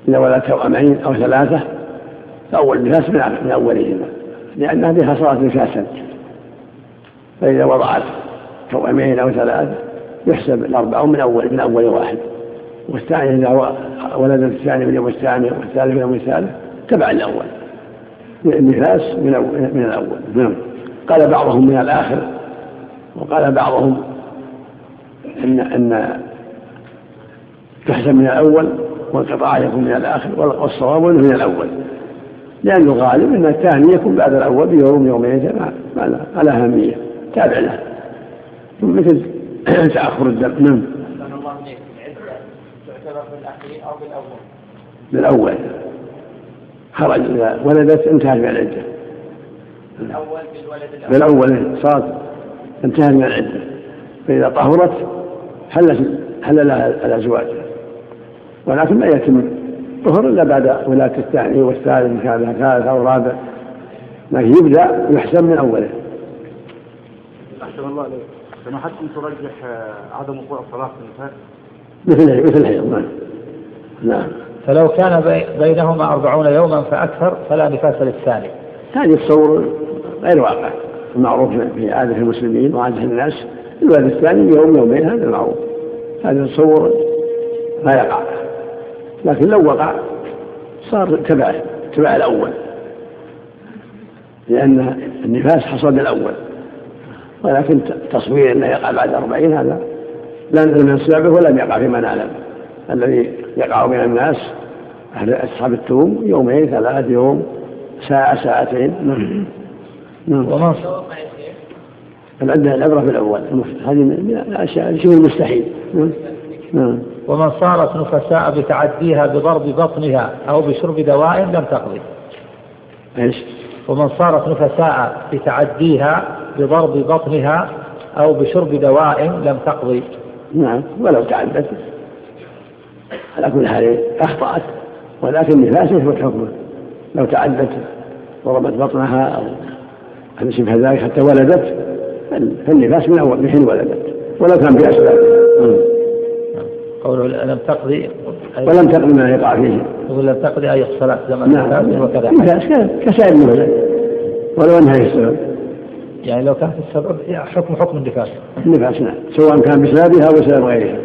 [SPEAKER 2] إذا ولدت توأمين أو ثلاثة فأول النفاس من أولهما. لأن هذه صارت نفاسا. فإذا وضعت توأمين أو ثلاثة يحسب الأربع من أول من أول واحد. والثاني إذا ولدت الثاني من اليوم الثاني والثالث من اليوم الثالث تبع الأول. النفاس من من الأول. نعم. قال بعضهم من الآخر وقال بعضهم أن أن تحسب من الأول والقطاع يكون من الآخر والصواب أنه من الأول. لأنه غالب أن الثاني يكون بعد الأول بيوم يومين ما له أهمية. تابع له. مثل تأخر الدم. نعم.
[SPEAKER 7] أو بالأول؟
[SPEAKER 2] بالأول. خرج إذا ولدت انتهت من العدة.
[SPEAKER 7] الأول بالولد الأول.
[SPEAKER 2] بالأول صارت انتهت من العدة. فإذا طهرت حل حل لها الأزواج. ولكن لا يتم طهر إلا بعد ولادة الثاني والثالث إن كان ثالث أو رابع. لكن يبدأ يحسن من أوله.
[SPEAKER 5] أحسن الله عليك سمحتكم ترجح عدم وقوع الصلاة في النفاس
[SPEAKER 2] مثل مثل الحيض نعم. نعم.
[SPEAKER 1] فلو كان بينهما أربعون يوما فأكثر فلا نفاس للثاني.
[SPEAKER 2] هذه التصور غير واقع. المعروف في عادة المسلمين وعادة الناس. الولد الثاني يوم يومين هذا المعروف هذا التصور لا يقع لكن لو وقع صار تبع تبع الأول. لأن النفاس حصل بالأول ولكن تصوير أنه يقع بعد أربعين هذا لا نزل من السابق ولم يقع فيما نعلم. الذي يقع بين الناس أهل أصحاب التوم يومين ثلاث يوم ساعة ساعتين. نعم. نعم العدة العبرة بالأول هذه من الأشياء شبه المستحيل. نعم.
[SPEAKER 1] نعم. ومن صارت نفساء بتعديها بضرب بطنها أو بشرب دواء لم تقضي.
[SPEAKER 2] إيش؟
[SPEAKER 1] ومن صارت نفساء بتعديها بضرب بطنها أو بشرب دواء لم تقضي.
[SPEAKER 2] نعم. ولو تعدت. على كل حال أخطأت ولكن النفاس يثبت حكمه لو تعدت ضربت بطنها أو شبه ذلك حتى ولدت فالنفاس من أول من حين ولدت. ولو كان في أسباب
[SPEAKER 1] قوله لم تقضي
[SPEAKER 2] ولم تقضي ما يقع فيه.
[SPEAKER 1] يقول لم تقضي أي الصلاة زمن
[SPEAKER 2] نعم. وكذا. كسائر المهلة ولو أنها السبب.
[SPEAKER 1] يعني لو كانت السبب حكم حكم النفاس.
[SPEAKER 2] النفاس نعم. سواء كان بسببها أو بسبب غيرها.